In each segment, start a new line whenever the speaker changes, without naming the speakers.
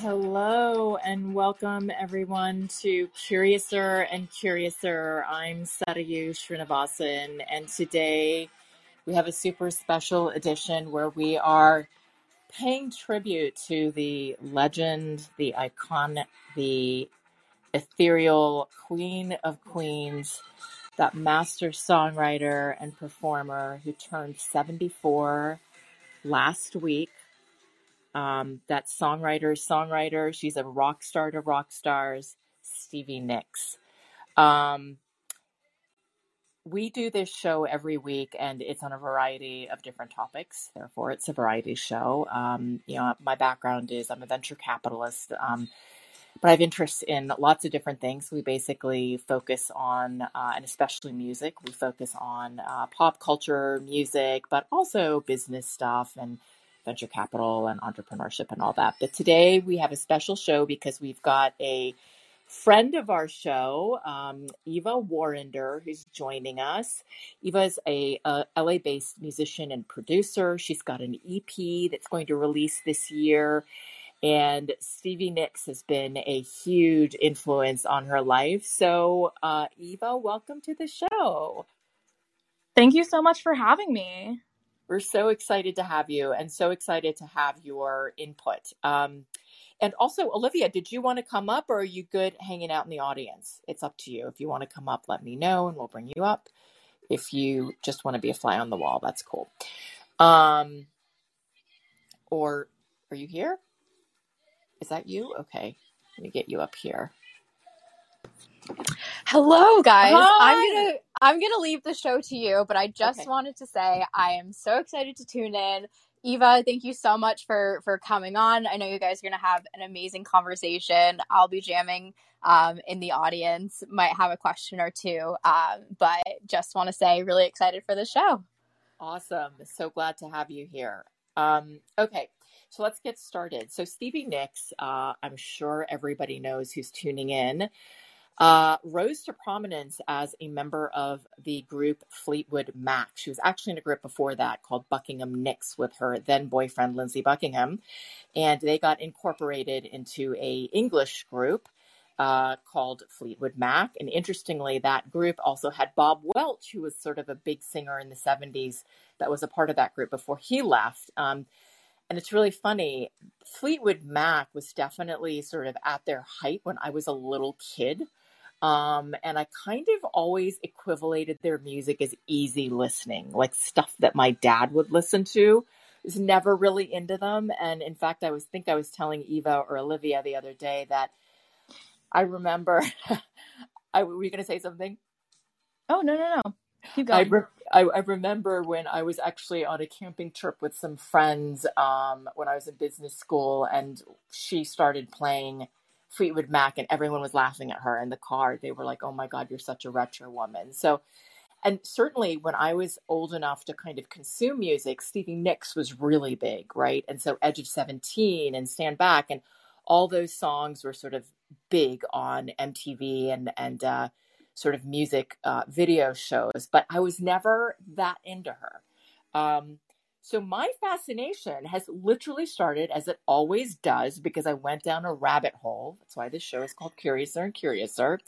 Hello and welcome everyone to Curiouser and Curiouser. I'm Sarayu Srinivasan and today we have a super special edition where we are paying tribute to the legend, the icon, the ethereal queen of queens, that master songwriter and performer who turned 74 last week. Um, that songwriter, songwriter, she's a rock star to rock stars, Stevie Nicks. Um, we do this show every week and it's on a variety of different topics therefore it's a variety show um, you know my background is i'm a venture capitalist um, but i have interests in lots of different things we basically focus on uh, and especially music we focus on uh, pop culture music but also business stuff and venture capital and entrepreneurship and all that but today we have a special show because we've got a friend of our show, um, Eva Warrender, who's joining us. Eva is a, LA based musician and producer. She's got an EP that's going to release this year. And Stevie Nicks has been a huge influence on her life. So, uh, Eva, welcome to the show.
Thank you so much for having me.
We're so excited to have you and so excited to have your input. Um, and also, Olivia, did you want to come up or are you good hanging out in the audience? It's up to you. If you want to come up, let me know and we'll bring you up. If you just want to be a fly on the wall, that's cool. Um, or are you here? Is that you? Okay. Let me get you up here.
Hello guys. I'm going to I'm going to leave the show to you, but I just
Okay.
wanted to say I am so excited to tune in. Eva, thank you so much for for coming on. I know you guys are going to have an amazing conversation. I'll be jamming um, in the audience, might have a question or two, um, but just want to say really excited for the show.
Awesome. So glad to have you here. Um, okay, so let's get started. So, Stevie Nicks, uh, I'm sure everybody knows who's tuning in, uh, rose to prominence as a member of the group Fleetwood Mac. She was actually in a group before that called Buckingham Nicks with her then boyfriend, Lindsey Buckingham. And they got incorporated into a English group uh, called Fleetwood Mac. And interestingly, that group also had Bob Welch, who was sort of a big singer in the 70s that was a part of that group before he left. Um, and it's really funny. Fleetwood Mac was definitely sort of at their height when I was a little kid. Um, and I kind of always equivalated their music as easy listening, like stuff that my dad would listen to. Was never really into them. And in fact, I was think I was telling Eva or Olivia the other day that I remember I were you gonna say something?
Oh, no, no, no.
Keep
I, re- I, I remember when I was actually on a camping trip with some friends um, when I was in business school, and she started playing Fleetwood Mac, and everyone was laughing at her in the car. They were like, "Oh my God, you're such a retro woman." So, and certainly when I was old enough to kind of consume music, Stevie Nicks was really big, right? And so Edge of Seventeen and Stand Back, and all those songs were sort of big on MTV and and uh, sort of music uh, video shows, but I was never that into her. Um, so my fascination has literally started as it always does because I went down a rabbit hole. That's why this show is called Curiouser and Curiouser.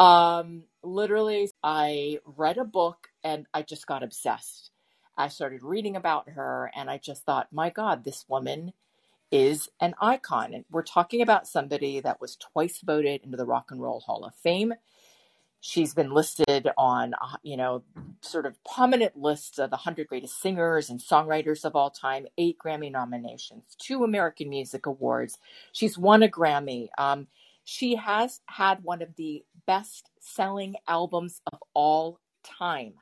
Um, literally, I read a book and I just got obsessed. I started reading about her and I just thought, my God, this woman is an icon. And we're talking about somebody that was twice voted into the Rock and Roll Hall of Fame. She's been listed on, uh, you know, sort of prominent lists of the 100 greatest singers and songwriters of all time, eight Grammy nominations, two American Music Awards. She's won a Grammy. Um, she has had one of the best selling albums of all time.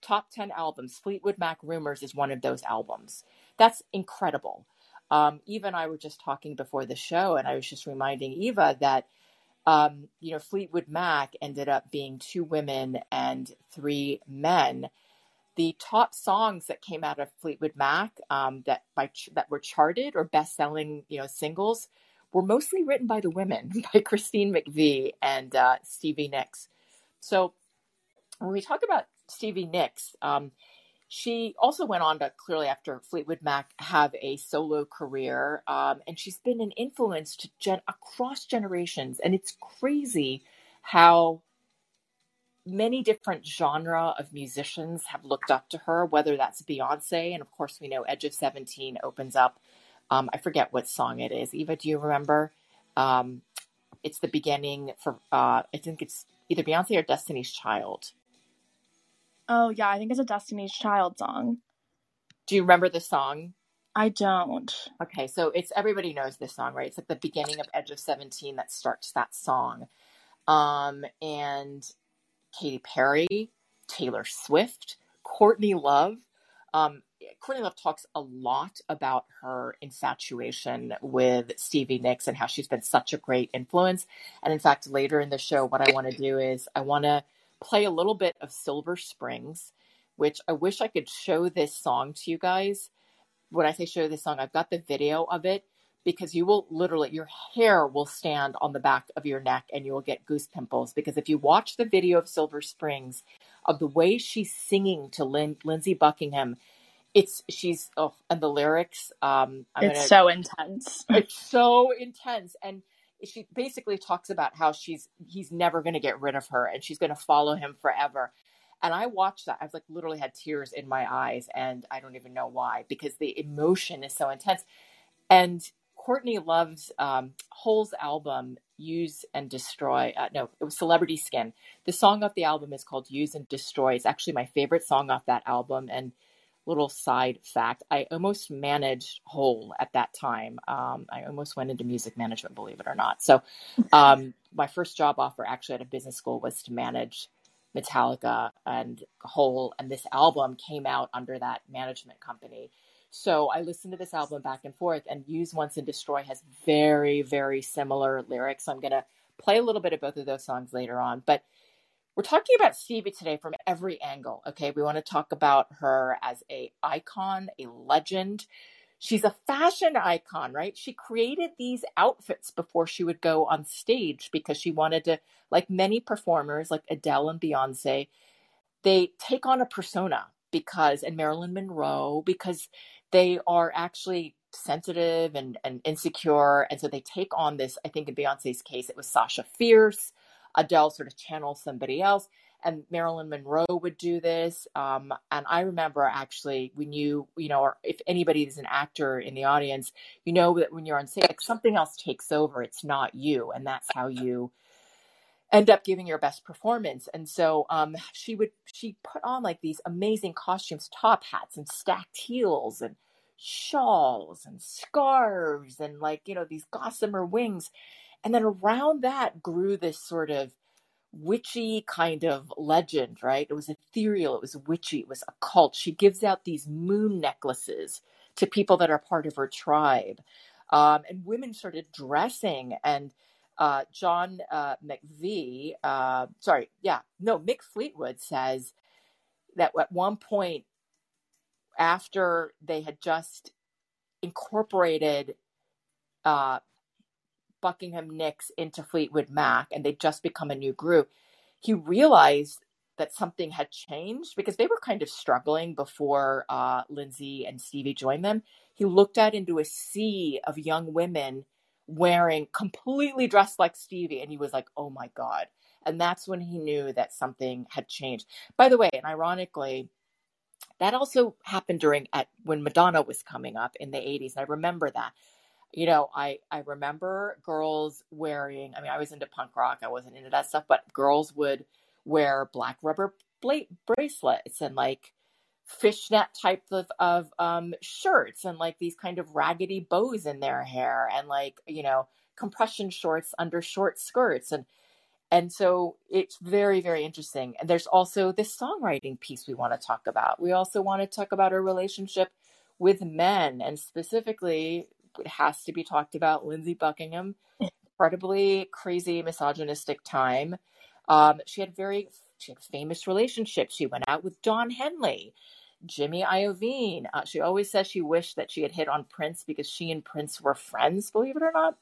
Top 10 albums. Fleetwood Mac Rumors is one of those albums. That's incredible. Um, Eva and I were just talking before the show, and I was just reminding Eva that um, you know, Fleetwood Mac ended up being two women and three men. The top songs that came out of Fleetwood Mac um, that by that were charted or best-selling, you know, singles were mostly written by the women, by Christine McVie and uh, Stevie Nicks. So when we talk about Stevie Nicks, um, she also went on to clearly after Fleetwood Mac have a solo career, um, and she's been an influence to gen- across generations. And it's crazy how many different genre of musicians have looked up to her. Whether that's Beyonce, and of course we know Edge of Seventeen opens up. Um, I forget what song it is. Eva, do you remember? Um, it's the beginning for uh, I think it's either Beyonce or Destiny's Child.
Oh yeah, I think it's a Destiny's Child song.
Do you remember the song?
I don't.
Okay, so it's everybody knows this song, right? It's like the beginning of Edge of Seventeen that starts that song. Um, and Katy Perry, Taylor Swift, Courtney Love. Um, Courtney Love talks a lot about her infatuation with Stevie Nicks and how she's been such a great influence. And in fact, later in the show, what I want to do is I want to play a little bit of Silver Springs, which I wish I could show this song to you guys. When I say show this song, I've got the video of it because you will literally, your hair will stand on the back of your neck and you will get goose pimples. Because if you watch the video of Silver Springs, of the way she's singing to Lin- Lindsey Buckingham, it's she's oh, and the lyrics. Um,
I'm it's gonna, so intense.
It's so intense, and she basically talks about how she's he's never going to get rid of her and she's going to follow him forever. And i watched that i've like literally had tears in my eyes and i don't even know why because the emotion is so intense. And courtney loves um, hole's album use and destroy uh, no it was celebrity skin. The song off the album is called use and destroy. It's actually my favorite song off that album and little side fact. I almost managed Hole at that time. Um, i almost went into music management believe it or not. So um, my first job offer actually at a business school was to manage metallica and Hole and this album came out under that management company. So i listened to this album back and forth and use once and destroy has very very similar lyrics. So i'm going to play a little bit of both of those songs later on but we're talking about Stevie today from every angle. Okay, we want to talk about her as a icon, a legend. She's a fashion icon, right? She created these outfits before she would go on stage because she wanted to, like many performers, like Adele and Beyonce, they take on a persona because, and Marilyn Monroe, because they are actually sensitive and, and insecure. And so they take on this, I think in Beyonce's case, it was Sasha Fierce Adele sort of channels somebody else. And Marilyn Monroe would do this. Um, and I remember actually when you, you know, or if anybody is an actor in the audience, you know that when you're on stage, like something else takes over. It's not you. And that's how you end up giving your best performance. And so um, she would, she put on like these amazing costumes, top hats and stacked heels and shawls and scarves and like, you know, these gossamer wings. And then around that grew this sort of witchy kind of legend, right? It was ethereal, it was witchy, it was occult. She gives out these moon necklaces to people that are part of her tribe. Um, and women started dressing and uh, John uh, McVie, uh, sorry, yeah, no, Mick Fleetwood says that at one point after they had just incorporated uh, Buckingham Nicks into Fleetwood Mac and they'd just become a new group, he realized that something had changed because they were kind of struggling before uh, Lindsey and Stevie joined them. He looked out into a sea of young women wearing completely dressed like Stevie, and he was like, "Oh my god!" And that's when he knew that something had changed. By the way, and ironically, that also happened during at when Madonna was coming up in the 80s. And I remember that you know, I I remember girls wearing. I mean, I was into punk rock. I wasn't into that stuff, but girls would wear black rubber bla- bracelets and like fishnet type of of um, shirts and like these kind of raggedy bows in their hair and like you know compression shorts under short skirts and and so it's very very interesting and there's also this songwriting piece we want to talk about we also want to talk about our relationship with men and specifically has to be talked about. Lindsey Buckingham, incredibly crazy misogynistic time. Um, she had very she had famous relationships. She went out with Don Henley, Jimmy Iovine. Uh, she always says she wished that she had hit on Prince because she and Prince were friends, believe it or not.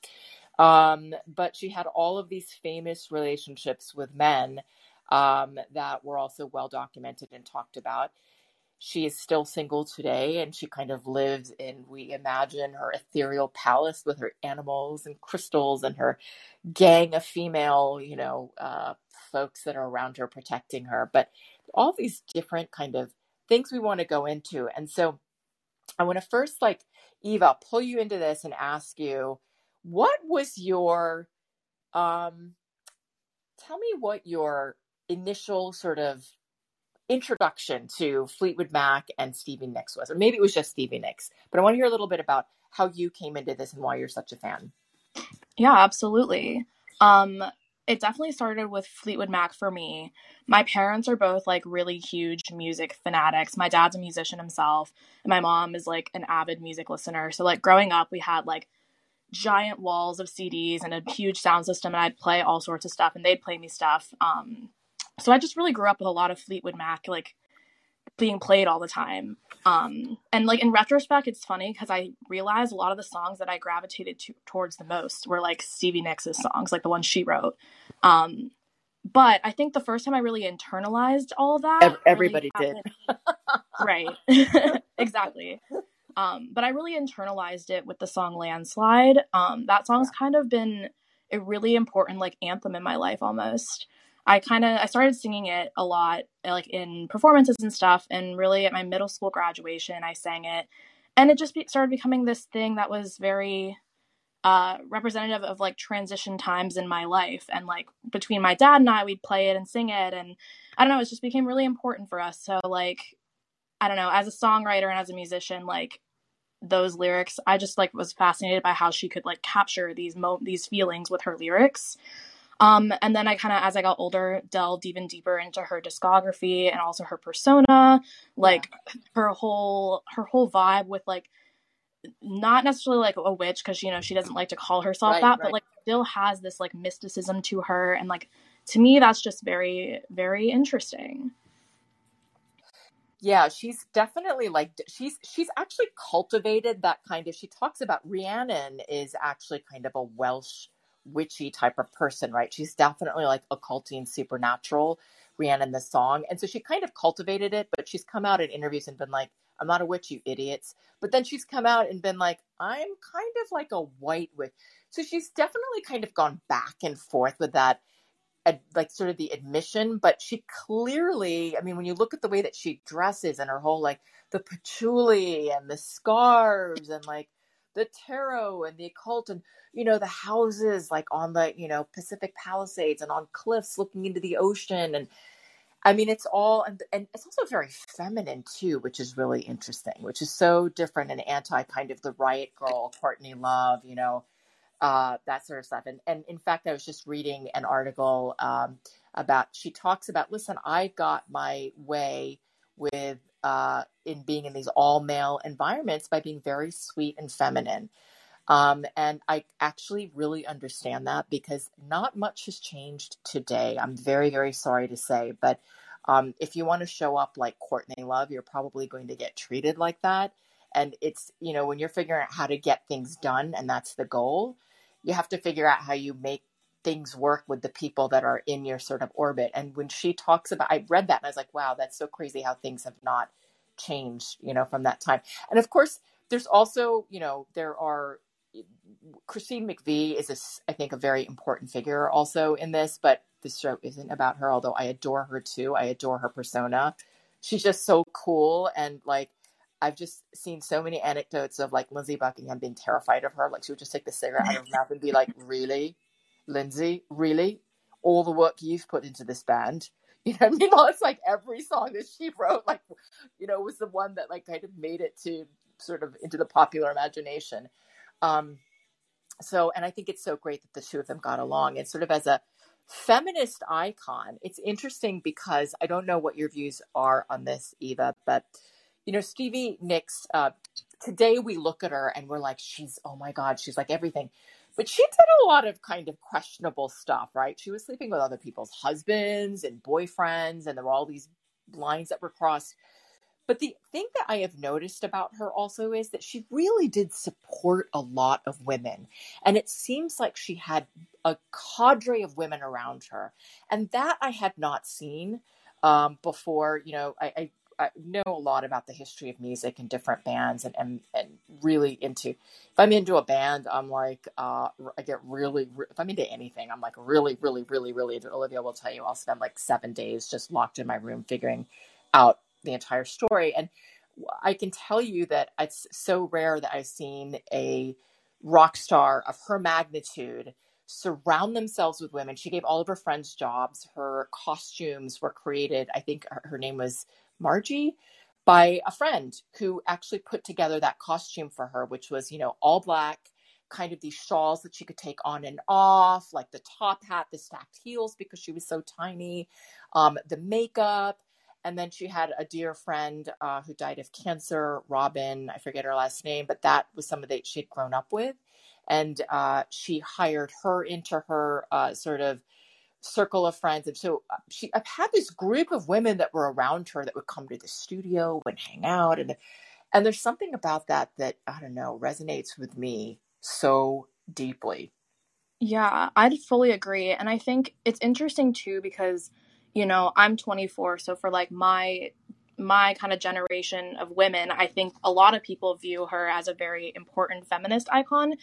Um, but she had all of these famous relationships with men um, that were also well documented and talked about she is still single today and she kind of lives in we imagine her ethereal palace with her animals and crystals and her gang of female you know uh, folks that are around her protecting her. But all these different kind of things we want to go into. And so i want to first like eva pull you into this and ask you what was your um tell me what your initial sort of introduction to Fleetwood Mac and Stevie Nicks was, or maybe it was just Stevie Nicks. But I want to hear a little bit about how you came into this and why you're such a fan.
Yeah, absolutely. Um, it definitely started with Fleetwood Mac for me. My parents are both like really huge music fanatics. My dad's a musician himself, and my mom is like an avid music listener. So like growing up, we had like giant walls of CDs and a huge sound system, and I'd play all sorts of stuff, and they'd play me stuff. Um, so I just really grew up with a lot of Fleetwood Mac like being played all the time. Um, and like in retrospect, it's funny because I realized a lot of the songs that I gravitated to, towards the most were like Stevie Nicks' songs, like the ones she wrote. Um, but I think the first time I really internalized all that,
everybody really did,
right? exactly. Um, but I really internalized it with the song "Landslide." Um, that song's kind of been a really important like anthem in my life almost. I kind of I started singing it a lot like in performances and stuff and really at my middle school graduation I sang it. And it just be- started becoming this thing that was very uh, representative of like transition times in my life. And like between my dad and I we'd play it and sing it and I don't know it just became really important for us. So like I don't know as a songwriter and as a musician like those lyrics I just like was fascinated by how she could like capture these mo these feelings with her lyrics um, and then I kind of, as I got older, delved even deeper into her discography and also her persona, like yeah. her whole her whole vibe with like not necessarily like a witch because you know she doesn't like to call herself right, that, right. but like still has this like mysticism to her, and like to me that's just very very interesting.
Yeah, she's definitely like she's she's actually cultivated that kind of. She talks about Rhiannon is actually kind of a Welsh witchy type of person, right? She's definitely like occulty and supernatural, Rhiannon in the song. And so she kind of cultivated it, but she's come out in interviews and been like, I'm not a witch, you idiots. But then she's come out and been like, I'm kind of like a white witch. So she's definitely kind of gone back and forth with that, like sort of the admission. But she clearly, I mean, when you look at the way that she dresses and her whole like the patchouli and the scarves and like the tarot and the occult and you know the houses like on the you know Pacific Palisades and on cliffs looking into the ocean and I mean it's all and, and it's also very feminine too which is really interesting which is so different and anti kind of the riot girl Courtney Love you know uh, that sort of stuff. And, and in fact, I was just reading an article um, about, she talks about, listen, I got my way with uh, in being in these all male environments by being very sweet and feminine. Um, and I actually really understand that because not much has changed today. I'm very, very sorry to say, but um, if you want to show up like Courtney Love, you're probably going to get treated like that. And it's, you know, when you're figuring out how to get things done and that's the goal, you have to figure out how you make things work with the people that are in your sort of orbit. And when she talks about, I read that and I was like, wow, that's so crazy how things have not changed, you know, from that time. And of course, there's also, you know, there are Christine McVie is, a, I think, a very important figure also in this, but this show isn't about her, although I adore her too. I adore her persona. She's just so cool. And like, I've just seen so many anecdotes of like Lindsey Buckingham being terrified of her. Like, she would just take the cigarette out of her mouth and be like, Really? Lindsey? Really? All the work you've put into this band? You know I mean? It's like every song that she wrote, like, you know, was the one that like kind of made it to sort of into the popular imagination. Um, so, and I think it's so great that the two of them got along. And sort of as a feminist icon, it's interesting because I don't know what your views are on this, Eva, but you know, Stevie Nicks, uh, today we look at her and we're like, she's, oh my God, she's like everything. But she did a lot of kind of questionable stuff, right? She was sleeping with other people's husbands and boyfriends, and there were all these lines that were crossed. But the thing that I have noticed about her also is that she really did support a lot of women. And it seems like she had a cadre of women around her. And that I had not seen um, before. You know, I, I, I, know a lot about the history of music and different bands and, and, and really into, if I'm into a band, I'm like, uh, I get really, if I'm into anything, I'm like really, really, really, really, into Olivia will tell you, I'll spend like seven days just locked in my room figuring out the entire story. And I can tell you that it's so rare that I've seen a rock star of her magnitude surround themselves with women. She gave all of her friends jobs. Her costumes were created, I think her name was Margie, by a friend who actually put together that costume for her, which was, you know, all black, kind of these shawls that she could take on and off, like the top hat, the stacked heels because she was so tiny, um, the makeup and then she had a dear friend uh, who died of cancer, Robin. I forget her last name, but that was somebody that she had grown up with, and uh, she hired her into her uh, sort of circle of friends. And so uh, she, I've had this group of women that were around her that would come to the studio and hang out, and and there's something about that that I don't know resonates with me so deeply.
Yeah, I'd fully agree, and I think it's interesting too because you know, I'm 24, so for like my my kind of generation of women, I think a lot of people view her as a very important feminist icon.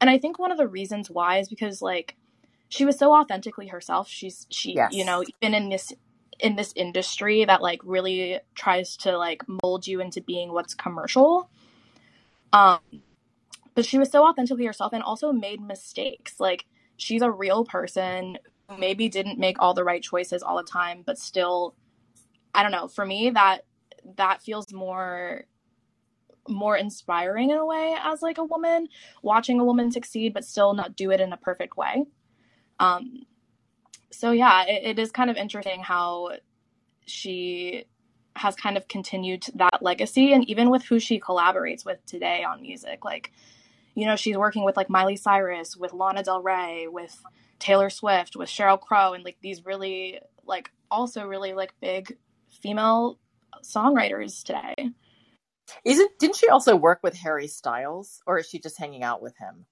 And I think one of the reasons why is because like she was so authentically herself. She's she yes. you know, even in this in this industry that like really tries to like mold you into being what's commercial. Um but she was so authentically herself and also made mistakes. Like she's a real person maybe didn't make all the right choices all the time, but still, I don't know. For me, that that feels more more inspiring in a way as like a woman watching a woman succeed but still not do it in a perfect way um so yeah it, it is kind of interesting how she has kind of continued that legacy and even with who she collaborates with today on music like you know she's working with like miley cyrus with lana del rey with Taylor Swift, with Sheryl Crow, and like these really like also really like big female songwriters today.
Isn't didn't she also work with Harry Styles, or is she just hanging out with him?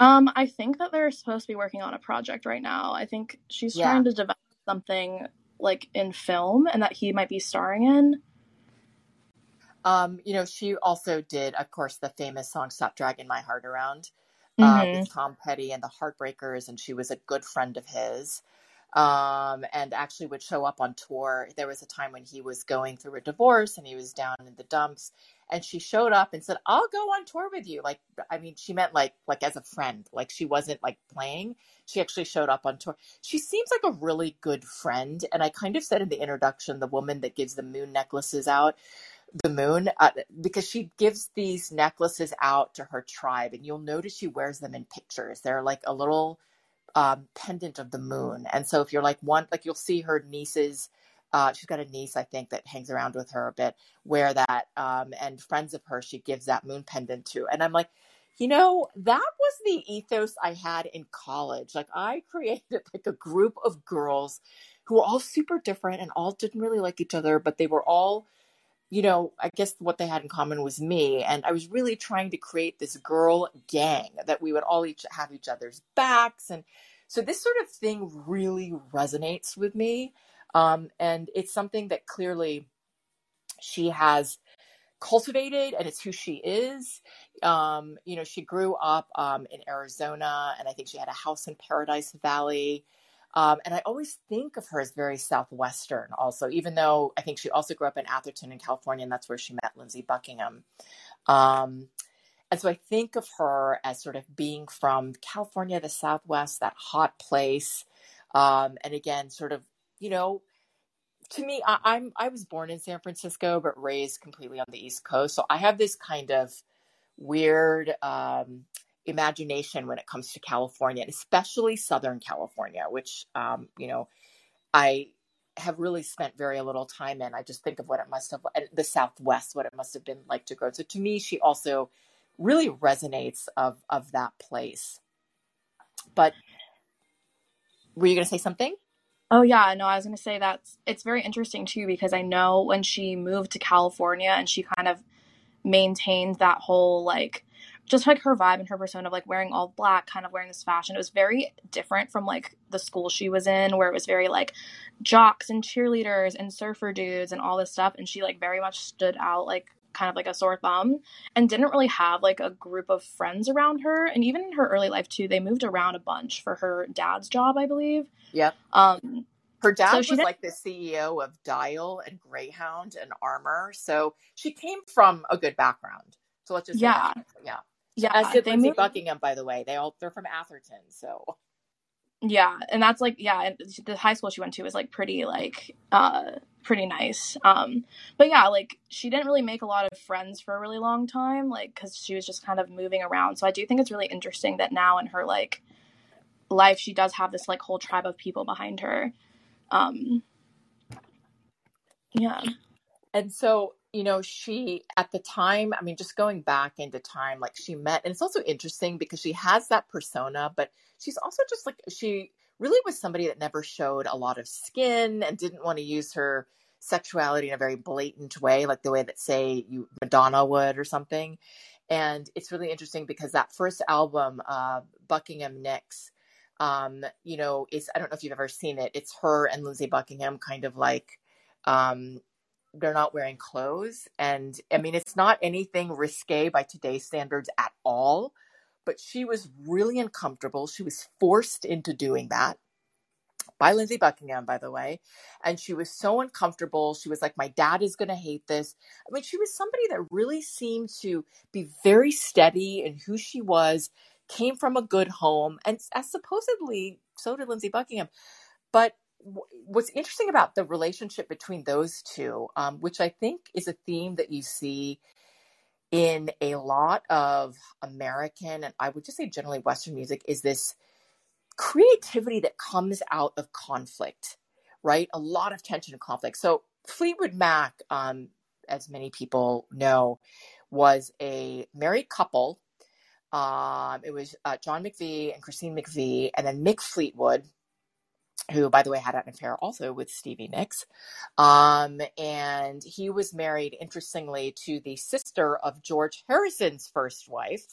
Um, I think that they're supposed to be working on a project right now. I think she's yeah. trying to develop something like in film, and that he might be starring in.
Um, you know, she also did, of course, the famous song "Stop Dragging My Heart Around." uh, mm-hmm. with Tom Petty and the Heartbreakers, and she was a good friend of his. Um, and actually would show up on tour. There was a time when he was going through a divorce and he was down in the dumps, and she showed up and said, "I'll go on tour with you." Like, I mean, she meant like like as a friend. Like she wasn't like playing. She actually showed up on tour. She seems like a really good friend, and I kind of said in the introduction, the woman that gives the moon necklaces out the moon uh, because she gives these necklaces out to her tribe, and you'll notice she wears them in pictures. They're like a little um, pendant of the moon, and so if you're like one, like you'll see her nieces. Uh, she's got a niece, I think, that hangs around with her a bit, wear that, um, and friends of hers she gives that moon pendant to. And I'm like, you know, that was the ethos I had in college. Like I created like a group of girls who were all super different and all didn't really like each other, but they were all, you know, I guess what they had in common was me. And I was really trying to create this girl gang that we would all each have each other's backs. And so this sort of thing really resonates with me. Um, and it's something that clearly she has cultivated and it's who she is. Um, you know, she grew up um, in Arizona and I think she had a house in Paradise Valley. Um, and I always think of her as very Southwestern also, even though I think she also grew up in Atherton in California and that's where she met Lindsey Buckingham. Um, and so I think of her as sort of being from California, the Southwest, that hot place. Um, and again, sort of, you know, to me, I, I'm I was born in San Francisco, but raised completely on the East Coast. So I have this kind of weird um, imagination when it comes to California, especially Southern California, which um, you know I have really spent very little time in. I just think of what it must have the Southwest, what it must have been like to grow. So to me, she also really resonates of of that place. But were you going to say something?
Oh yeah, no, I was gonna say that's it's very interesting too because I know when she moved to California and she kind of maintained that whole like just like her vibe and her persona of like wearing all black, kind of wearing this fashion. It was very different from like the school she was in, where it was very like jocks and cheerleaders and surfer dudes and all this stuff. And she like very much stood out like kind of like a sore thumb and didn't really have like a group of friends around her. And even in her early life too, they moved around a bunch for her dad's job, I believe.
Yeah.
Um,
her dad so was like the CEO of Dial and Greyhound and Armour, so she came from a good background. So let's just
yeah,
yeah,
yeah.
As did Lindsey moved... Buckingham, by the way. They all they're from Atherton, so
yeah, and that's like yeah, the high school she went to was like pretty like uh pretty nice. Um, but yeah, like she didn't really make a lot of friends for a really long time, like because she was just kind of moving around. So I do think it's really interesting that now in her like life she does have this like whole tribe of people behind her um yeah
and so you know she at the time i mean just going back into time like she met and it's also interesting because she has that persona but she's also just like she really was somebody that never showed a lot of skin and didn't want to use her sexuality in a very blatant way like the way that say you madonna would or something and it's really interesting because that first album uh buckingham nicks um, you know, it's I don't know if you've ever seen it. It's her and Lindsey Buckingham kind of like um, they're not wearing clothes. And I mean, it's not anything risque by today's standards at all. But she was really uncomfortable. She was forced into doing that by Lindsey Buckingham, by the way. And she was so uncomfortable. She was like, My dad is going to hate this. I mean, she was somebody that really seemed to be very steady in who she was came from a good home, and as supposedly so did Lindsey Buckingham. But what's interesting about the relationship between those two, um, which I think is a theme that you see in a lot of American and I would just say generally Western music, is this creativity that comes out of conflict, right? A lot of tension and conflict. So Fleetwood Mac, um, as many people know, was a married couple um, it was uh, John McVie and Christine McVie, and then Mick Fleetwood, who, by the way, had an affair also with Stevie Nicks. Um, and he was married, interestingly, to the sister of George Harrison's first wife.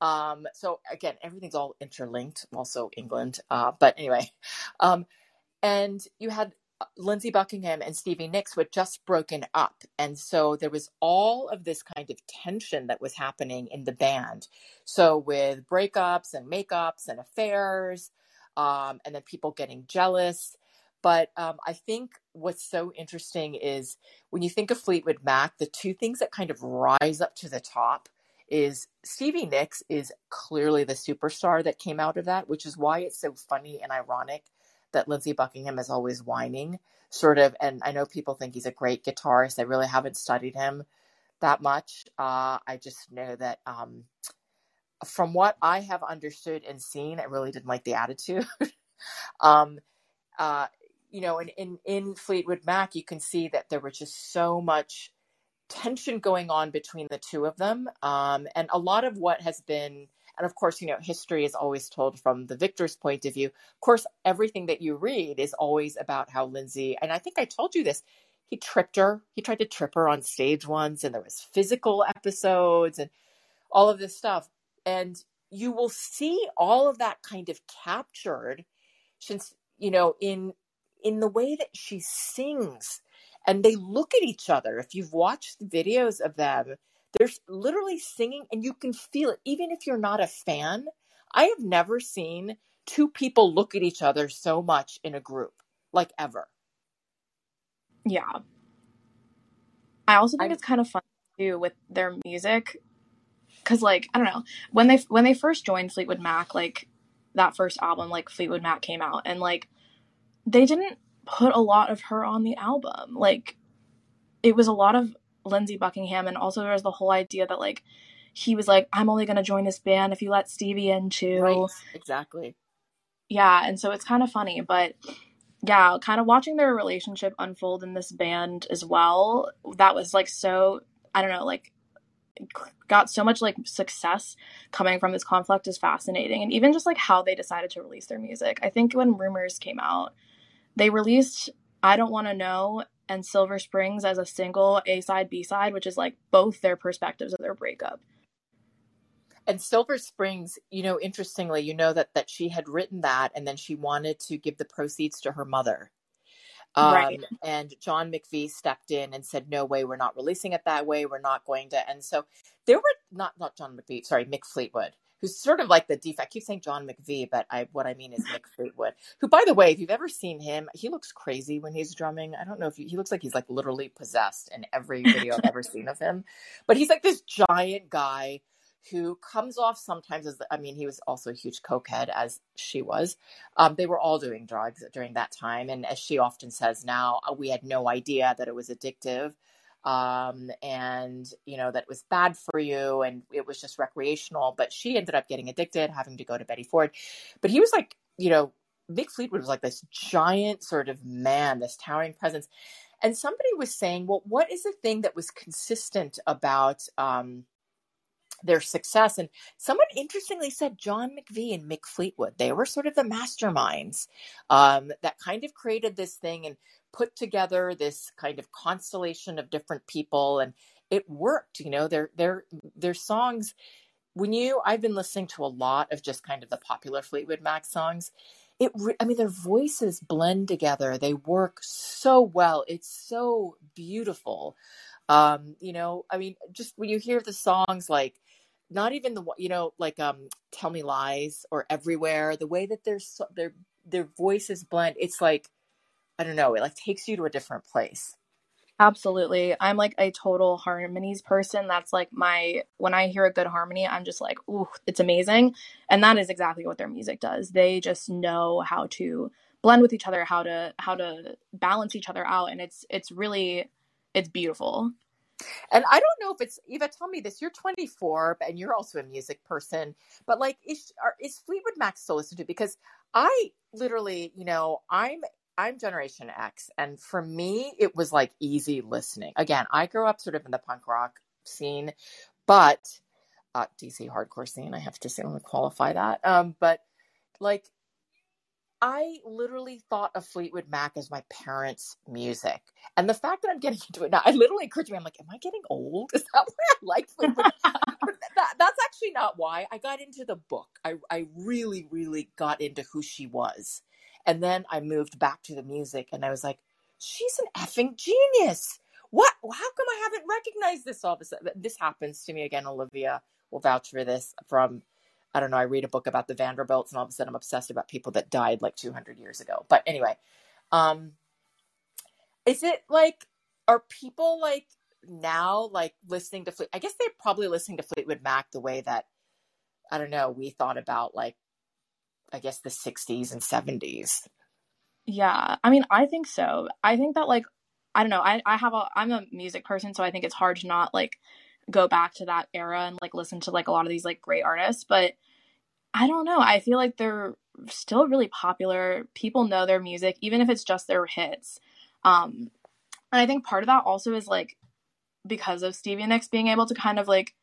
Um, so again, everything's all interlinked, also England. Uh, but anyway, um, and you had Lindsey Buckingham and Stevie Nicks were just broken up. And so there was all of this kind of tension that was happening in the band. So with breakups and makeups and affairs, um, and then people getting jealous. But um, I think what's so interesting is when you think of Fleetwood Mac, the two things that kind of rise up to the top is Stevie Nicks is clearly the superstar that came out of that, which is why it's so funny and ironic that Lindsey Buckingham is always whining, sort of. And I know people think he's a great guitarist. I really haven't studied him that much. Uh, I just know that um, from what I have understood and seen, I really didn't like the attitude. um, uh, you know, in, in, in Fleetwood Mac, you can see that there was just so much tension going on between the two of them. Um, and a lot of what has been, and of course, you know, history is always told from the victor's point of view. Of course, everything that you read is always about how Lindsey, and I think I told you this, he tripped her. He tried to trip her on stage once, and there was physical episodes and all of this stuff. And you will see all of that kind of captured since, you know, in in the way that she sings and they look at each other. If you've watched videos of them, they're literally singing and you can feel it, even if you're not a fan. I have never seen two people look at each other so much in a group, like ever.
Yeah. I also think I, it's kind of fun too with their music cuz like I don't know, when they when they first joined Fleetwood Mac like that first album like Fleetwood Mac came out and like they didn't put a lot of her on the album. Like it was a lot of Lindsey Buckingham and also there was the whole idea that like he was like I'm only going to join this band if you let Stevie in too.
Right, exactly.
Yeah, and so it's kind of funny, but yeah, kind of watching their relationship unfold in this band as well. That was like so I don't know, like got so much like success coming from this conflict is fascinating and even just like how they decided to release their music. I think when Rumors came out, they released I Don't Want to Know and Silver Springs as a single A side, B side, which is like both their perspectives of their breakup.
And Silver Springs, you know, interestingly, you know that that she had written that and then she wanted to give the proceeds to her mother. Um, right. And John McVie stepped in and said, "No way, we're not releasing it that way. We're not going to." And so there were not not John McVie, sorry, Mick Fleetwood who's sort of like the defect. I keep saying John McVie, but I what I mean is Mick Fleetwood, who, by the way, if you've ever seen him, he looks crazy when he's drumming. I don't know if you, he looks like he's like literally possessed in every video I've ever seen of him, but he's like this giant guy who comes off sometimes as I mean he was also a huge cokehead as she was. Um, they were all doing drugs during that time, and as she often says now, we had no idea that it was addictive um, and you know that it was bad for you and it was just recreational. But she ended up getting addicted having to go to betty ford. But he was like you know mick fleetwood was like this giant sort of man this towering presence. And somebody was saying well what is the thing that was consistent about um, their success. And someone interestingly said John McVie and Mick Fleetwood, they were sort of the masterminds um, that kind of created this thing. And put together this kind of constellation of different people and it worked you know their their their songs when you i've been listening to a lot of just kind of the popular fleetwood mac songs it i mean their voices blend together they work so well it's so beautiful um you know i mean just when you hear the songs like not even the you know like um tell me lies or everywhere the way that their their their voices blend it's like I don't know, it like takes you to a different place.
Absolutely. I'm like a total harmonies person. That's like my when I hear a good harmony, I'm just like, ooh, it's amazing. And that is exactly what their music does. They just know how to blend with each other, how to how to balance each other out and it's it's really it's beautiful.
And I don't know if it's Eva. Tell me this: you're 24, and you're also a music person. But like, is are, is Fleetwood Mac still listened to? Because I literally, you know, I'm I'm Generation X, and for me, it was like easy listening. Again, I grew up sort of in the punk rock scene, but uh, DC hardcore scene. I have to say, let me qualify that. Um, but like, I literally thought of Fleetwood Mac as my parents' music, and the fact that I'm getting into it now, I literally occurred to me, I'm like, am I getting old? Is that why I like Fleetwood? that, that's actually not why. I got into the book. I I really, really got into who she was and then I moved back to the music and I was like, she's an effing genius. What? How come I haven't recognized this all of a sudden? This happens to me again. Olivia will vouch for this from, I don't know, I read a book about the Vanderbilts and all of a sudden I'm obsessed about people that died like 200 years ago. But anyway, um, is it like, are people like now like listening to Fleet? I guess they're probably listening to Fleetwood Mac the way that, I don't know, we thought about like I guess the 60s and 70s.
Yeah, I mean, I think so. I think that like I don't know. I I have a I'm a music person, so I think it's hard to not like go back to that era and like listen to like a lot of these like great artists, but I don't know. I feel like they're still really popular. People know their music even if it's just their hits. Um and I think part of that also is like because of Stevie Nicks being able to kind of like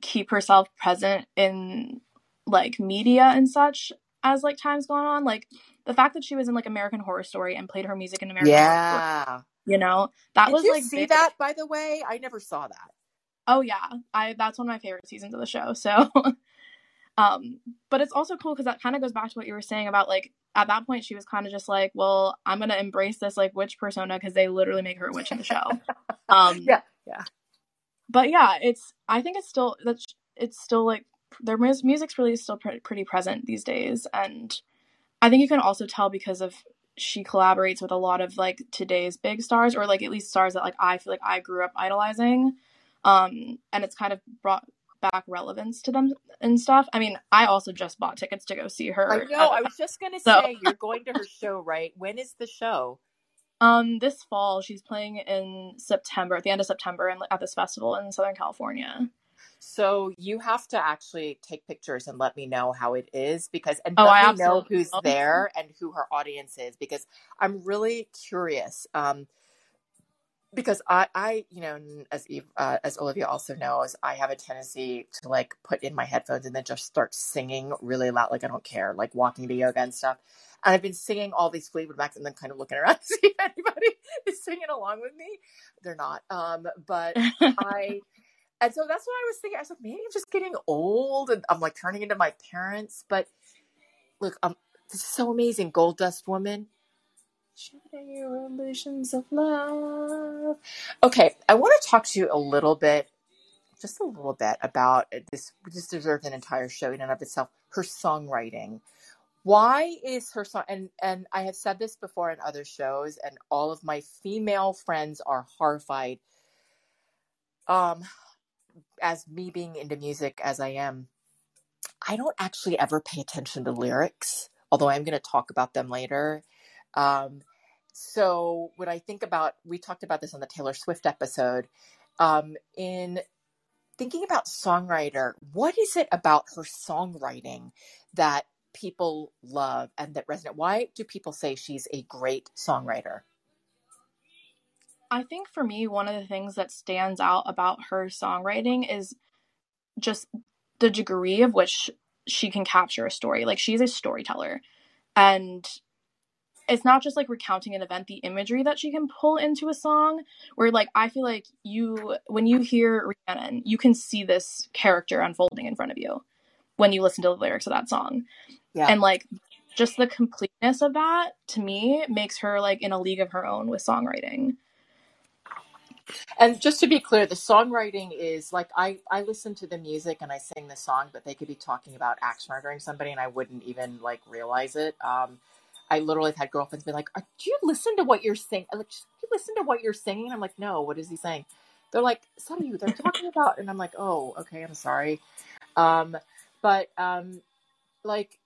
keep herself present in like media and such as like time's going on. Like the fact that she was in like American Horror Story and played her music in American
yeah.
Horror Story, you know, that
Did
was
you
like
see
big.
that by the way? I never saw that.
Oh yeah, I that's one of my favorite seasons of the show. So, um, but it's also cool because that kind of goes back to what you were saying about like at that point she was kind of just like, well, I'm gonna embrace this like witch persona because they literally make her a witch in the show. Um,
Yeah, yeah.
but yeah, it's I think it's still that's it's still like their mus- music's really still pre- pretty present these days, and I think you can also tell because of she collaborates with a lot of like today's big stars or like at least stars that like I feel like I grew up idolizing, um, and it's kind of brought back relevance to them and stuff. I mean, I also just bought tickets to go see her.
I know. I was just gonna
So-
say you're going to her show, right? When is the show?
Um, this fall she's playing in September, at the end of September, and at this festival in Southern California.
So you have to actually take pictures and let me know how it is because and
Oh,
let
I
me know who's there and who her audience is because I'm really curious. Um, because I, I, you know, as Eve, uh, as Olivia also knows, I have a tendency to like put in my headphones and then just start singing really loud, like I don't care, like walking to yoga and stuff. And I've been singing all these Fleetwood Macs and then kind of looking around to see if anybody is singing along with me. They're not. Um, but I, and so that's what I was thinking. I was like, maybe I'm just getting old and I'm like turning into my parents. But look, um, this is so amazing. Gold Dust Woman. Shatter your illusions of love. Okay, I want to talk to you a little bit, just a little bit about this. This deserves an entire show in and of itself. Her songwriting. Why is her song? And and I have said this before in other shows, and all of my female friends are horrified. Um, as me being into music as I am, I don't actually ever pay attention to lyrics, although I'm going to talk about them later. Um, so when I think about, we talked about this on the Taylor Swift episode. Um, in thinking about songwriter, what is it about her songwriting that people love and that resonate? Why do people say she's a great songwriter?
I think for me, one of the things that stands out about her songwriting is just the degree of which she can capture a story. Like she's a storyteller. And it's not just like recounting an event, the imagery that she can pull into a song, where like I feel like you when you hear Rhiannon, you can see this character unfolding in front of you when you listen to the lyrics of that song.
Yeah.
And like just the completeness of that to me makes her like in a league of her own with songwriting.
And just to be clear, the songwriting is like I I listen to the music and I sing the song, but they could be talking about axe murdering somebody and I wouldn't even like realize it. Um, I literally have had girlfriends be like, "Uh, "Do you listen to what you're singing? Like, do you listen to what you're singing?" I'm like, "No, what is he saying?" They're like, "Some of you, they're talking about," and I'm like, "Oh, okay, I'm sorry." Um, but um, like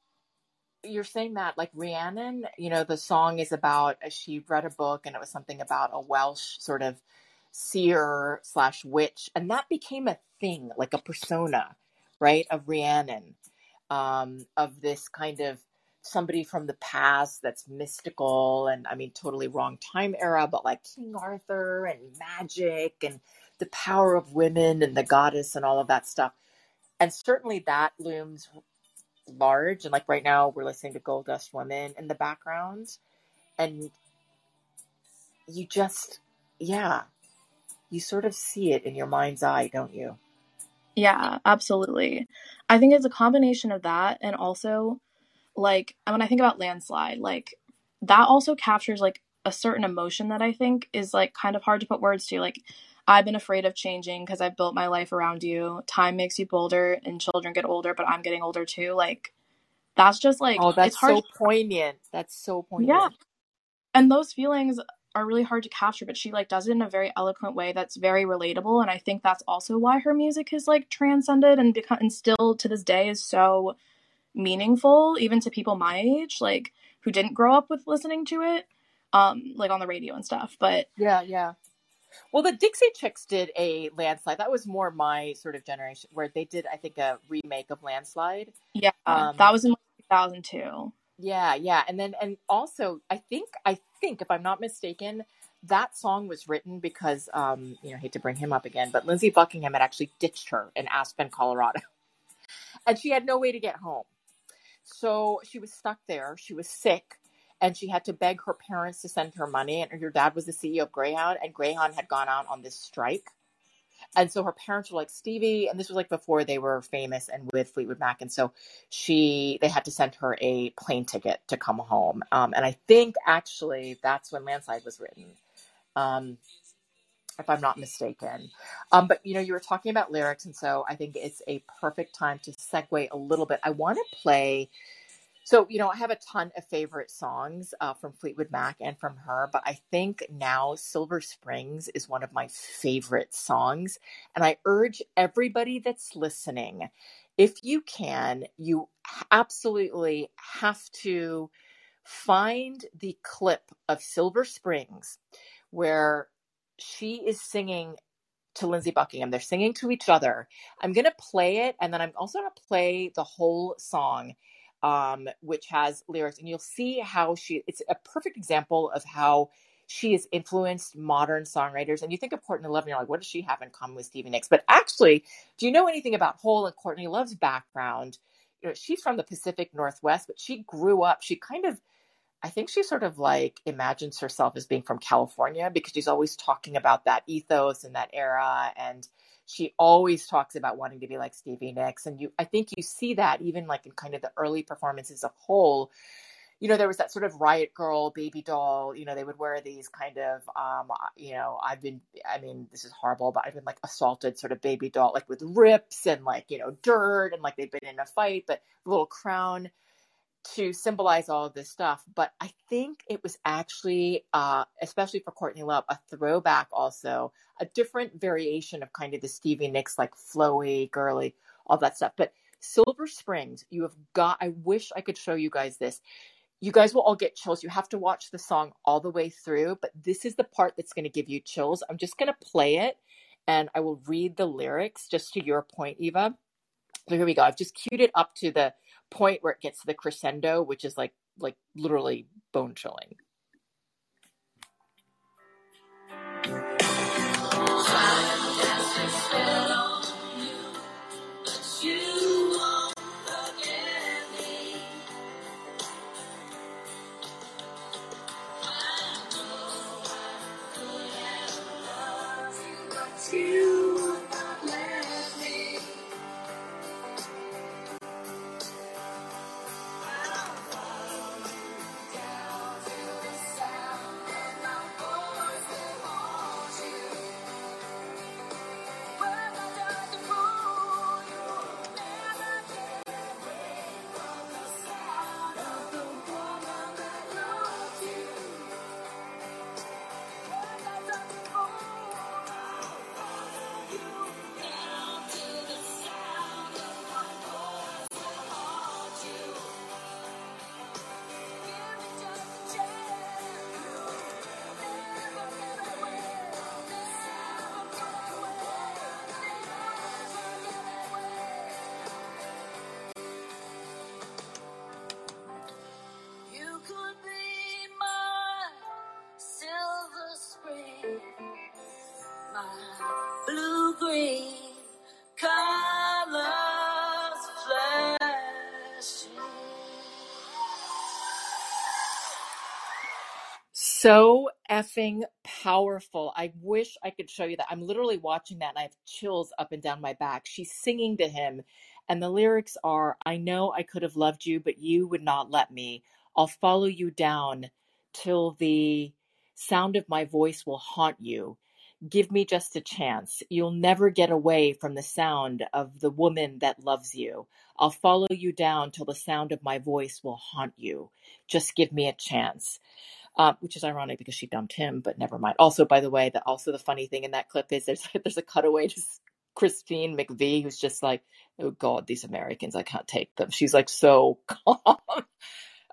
you're saying that like Rhiannon, you know, the song is about she read a book and it was something about a Welsh sort of seer slash witch, and that became a thing, like a persona, right, of Rhiannon, um, of this kind of somebody from the past that's mystical and I mean totally wrong time era, but like King Arthur and magic and the power of women and the goddess and all of that stuff. And certainly that looms large. And like right now we're listening to Gold Dust Woman in the background. And you just yeah, you sort of see it in your mind's eye, don't you?
Yeah, absolutely. I think it's a combination of that and also like when I think about landslide, like that also captures like a certain emotion that I think is like kind of hard to put words to. Like I've been afraid of changing because I've built my life around you. Time makes you bolder and children get older, but I'm getting older too. Like that's just like
Oh, that's
it's hard
so poignant. That's so poignant.
Yeah. and those feelings are really hard to capture but she like does it in a very eloquent way that's very relatable and i think that's also why her music is like transcended and become and still to this day is so meaningful even to people my age like who didn't grow up with listening to it, um, like on the radio and stuff. But
yeah, yeah. Well, the Dixie Chicks did a landslide. That was more my sort of generation, where they did, I think, a remake of Landslide.
Yeah, um, that was in 2002.
Yeah, yeah, and then and also, I think, I think, if I'm not mistaken, that song was written because, um, you know, I hate to bring him up again, but Lindsey Buckingham had actually ditched her in Aspen, Colorado, and she had no way to get home. So she was stuck there. She was sick and she had to beg her parents to send her money. And her dad was the CEO of Greyhound, and Greyhound had gone out on this strike. And so her parents were like, Stevie, and this was like before they were famous and with Fleetwood Mac. And so she, they had to send her a plane ticket to come home. Um, and I think actually that's when Landslide was written. Um, if I'm not mistaken. Um, but you know, you were talking about lyrics, and so I think it's a perfect time to segue a little bit. I want to play. So you know, I have a ton of favorite songs uh, from Fleetwood Mac and from her, but I think now Silver Springs is one of my favorite songs, and I urge everybody that's listening, if you can, you absolutely have to find the clip of Silver Springs where she is singing to Lindsey Buckingham. They're singing to each other. I'm going to play it, and then I'm also going to play the whole song, um, which has lyrics, and you'll see how she. It's a perfect example of how she has influenced modern songwriters. And you think of Courtney Love, and you're like, what does she have in common with Stevie Nicks? But actually, do you know anything about Hole and Courtney Love's background? You know, she's from the Pacific Northwest, but she grew up. She kind of I think she sort of like imagines herself as being from California because she's always talking about that ethos and that era and she always talks about wanting to be like Stevie Nicks and you I think you see that even like in kind of the early performances of Hole. You know there was that sort of riot girl baby doll you know they would wear these kind of um you know I've been I mean this is horrible but I've been like assaulted sort of baby doll like with rips and like you know dirt and like they've been in a fight but little crown to symbolize all of this stuff. But I think it was actually, uh, especially for Courtney Love, a throwback also, a different variation of kind of the Stevie Nicks, like flowy, girly, all that stuff. But Silver Springs, you have got, I wish I could show you guys this. You guys will all get chills. You have to watch the song all the way through, but this is the part that's going to give you chills. I'm just going to play it and I will read the lyrics just to your point, Eva. So here we go. I've just queued it up to the point where it gets to the crescendo, which is like like literally bone chilling. So effing powerful. I wish I could show you that. I'm literally watching that and I have chills up and down my back. She's singing to him, and the lyrics are I know I could have loved you, but you would not let me. I'll follow you down till the sound of my voice will haunt you. Give me just a chance. You'll never get away from the sound of the woman that loves you. I'll follow you down till the sound of my voice will haunt you. Just give me a chance uh, which is ironic because she dumped him, but never mind. Also, by the way, that also the funny thing in that clip is there's there's a cutaway to Christine McVie who's just like, oh God, these Americans, I can't take them. She's like so calm.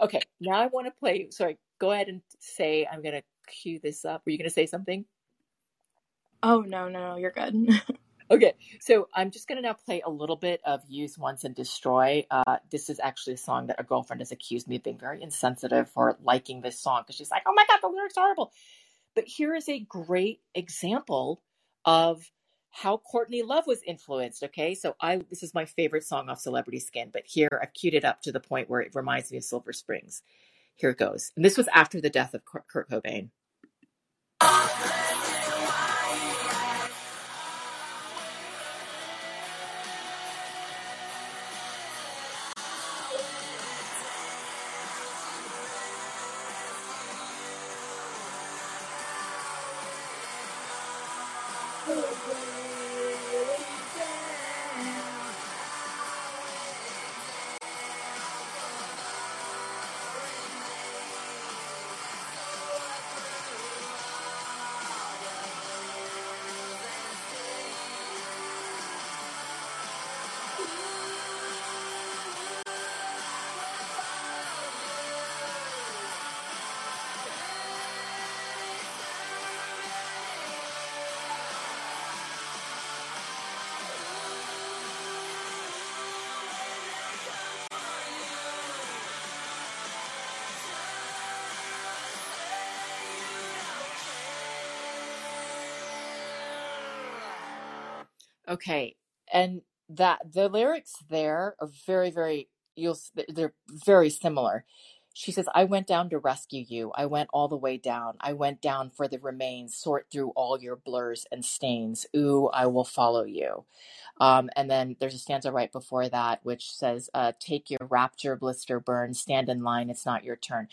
Okay, now I want to play. Sorry, go ahead and say, I'm to cue this up. Were you to say something?
Oh, no, no, you're good.
Okay, so I'm just going to now play a little bit of Use Once and Destroy. Uh, this is actually a song that a girlfriend has accused me of being very insensitive for liking this song because she's like, oh my God, the lyrics are horrible. But here is a great example of how Courtney Love was influenced. Okay, so I this is my favorite song off Celebrity Skin, but here I've queued it up to the point where it reminds me of Silver Springs. Here it goes. And this was after the death of Kurt Cobain. Okay, and that the lyrics there are very, very you'll they're very similar. She says, "I went down to rescue you. I went all the way down. I went down for the remains, sort through all your blurs and stains. Ooh, I will follow you." Um, and then there's a stanza right before that which says, uh, "Take your rapture, blister burn. Stand in line. It's not your turn."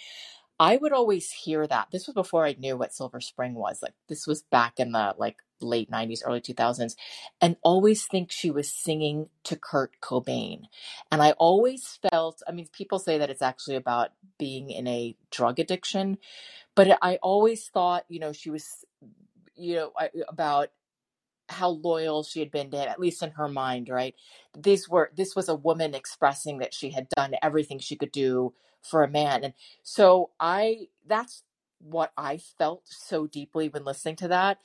I would always hear that. This was before I knew what Silver Spring was. Like this was back in the like late 90s, early 2000s, and always think she was singing to Kurt Cobain. And I always felt, I mean, people say that it's actually about being in a drug addiction, but I always thought, you know, she was, you know, about how loyal she had been to him, at least in her mind, right? These were this was a woman expressing that she had done everything she could do for a man. And so I that's what I felt so deeply when listening to that.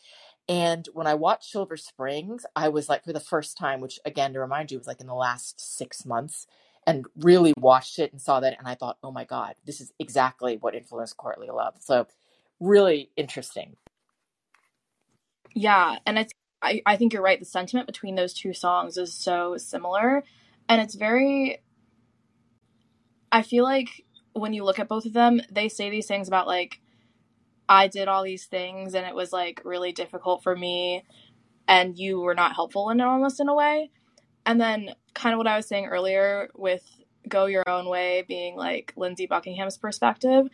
And when I watched Silver Springs, I was like, for the first time, which again, to remind you, was like in the last six months, and really watched it and saw that. And I thought, oh my God, this is exactly what influenced Courtney Love. So, really interesting.
Yeah. And it's, I, I think you're right. The sentiment between those two songs is so similar. And it's very, I feel like when you look at both of them, they say these things about like, I did all these things and it was like really difficult for me and you were not helpful in almost in a way. And then kind of what I was saying earlier with go your own way being like Lindsey Buckingham's perspective.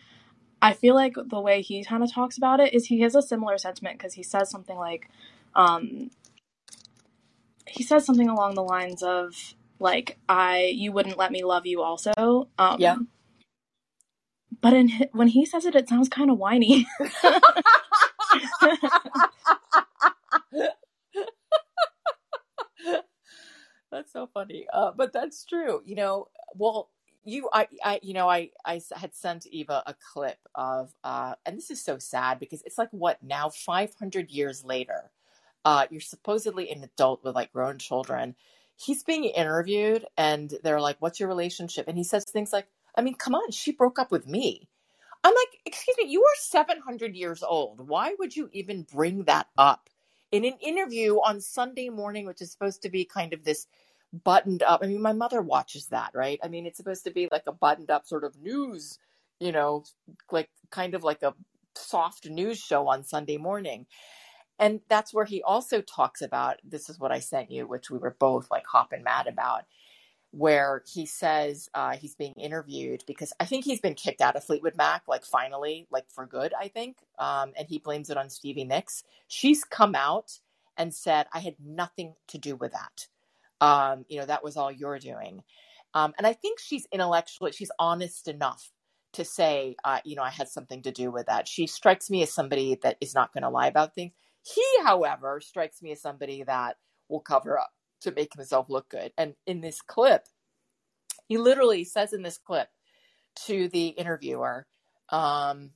I feel like the way he kind of talks about it is he has a similar sentiment because he says something like, um, he says something along the lines of like, I, you wouldn't let me love you also. Um,
Yeah.
But in when he says it, it sounds kind of whiny.
That's so funny. Uh, but that's true. You know, well, you, I, I, you know, I, I had sent Eva a clip of, uh, and this is so sad because it's like what now, 500 years later, uh, you're supposedly an adult with like grown children. He's being interviewed and they're like, what's your relationship? And he says things like, I mean, come on, she broke up with me. I'm like, excuse me, you are 700 years old. Why would you even bring that up in an interview on Sunday morning, which is supposed to be kind of this buttoned up? I mean, my mother watches that, right? I mean, it's supposed to be like a buttoned up sort of news, you know, like kind of like a soft news show on Sunday morning. And that's where he also talks about this is what I sent you, which we were both like hopping mad about where he says uh, he's being interviewed because I think he's been kicked out of Fleetwood Mac, like finally, like for good, I think. Um, and he blames it on Stevie Nicks. She's come out and said, I had nothing to do with that. Um, you know, that was all you're doing. Um, and I think she's intellectually, she's honest enough to say, uh, you know, I had something to do with that. She strikes me as somebody that is not going to lie about things. He, however, strikes me as somebody that will cover up to make himself look good. And in this clip, he literally says in this clip, to the interviewer. Um,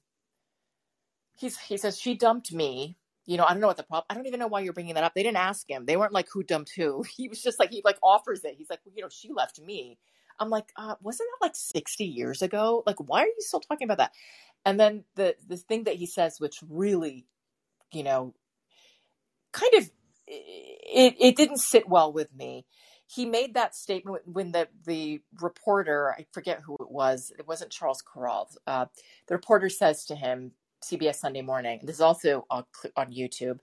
he's he says she dumped me. You know, I don't know what the problem. I don't even know why you're bringing that up. They didn't ask him. They weren't like who dumped who. He was just like he like offers it. He's like, well, you know, she left me. I'm like, uh, wasn't that like 60 years ago? Like, why are you still talking about that? And then the the thing that he says, which really, you know, kind of it it didn't sit well with me. He made that statement when the the reporter, I forget who it was, it wasn't Charles Kuralt. Uh, the reporter says to him, CBS Sunday Morning. This is also on, on YouTube.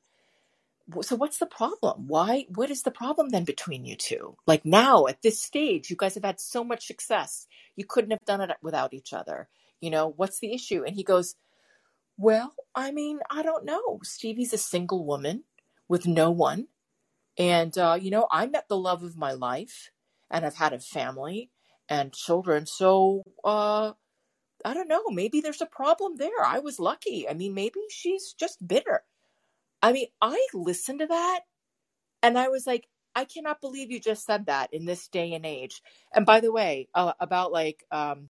So what's the problem? Why? What is the problem then between you two? Like now at this stage, you guys have had so much success. You couldn't have done it without each other. You know what's the issue? And he goes, "Well, I mean, I don't know. Stevie's a single woman with no one, and uh, you know, I met the love of my life, and I've had a family and children. So uh, I don't know. Maybe there's a problem there. I was lucky. I mean, maybe she's just bitter. I mean, I listened to that and I was like, I cannot believe you just said that in this day and age. And by the way, uh, about like, um,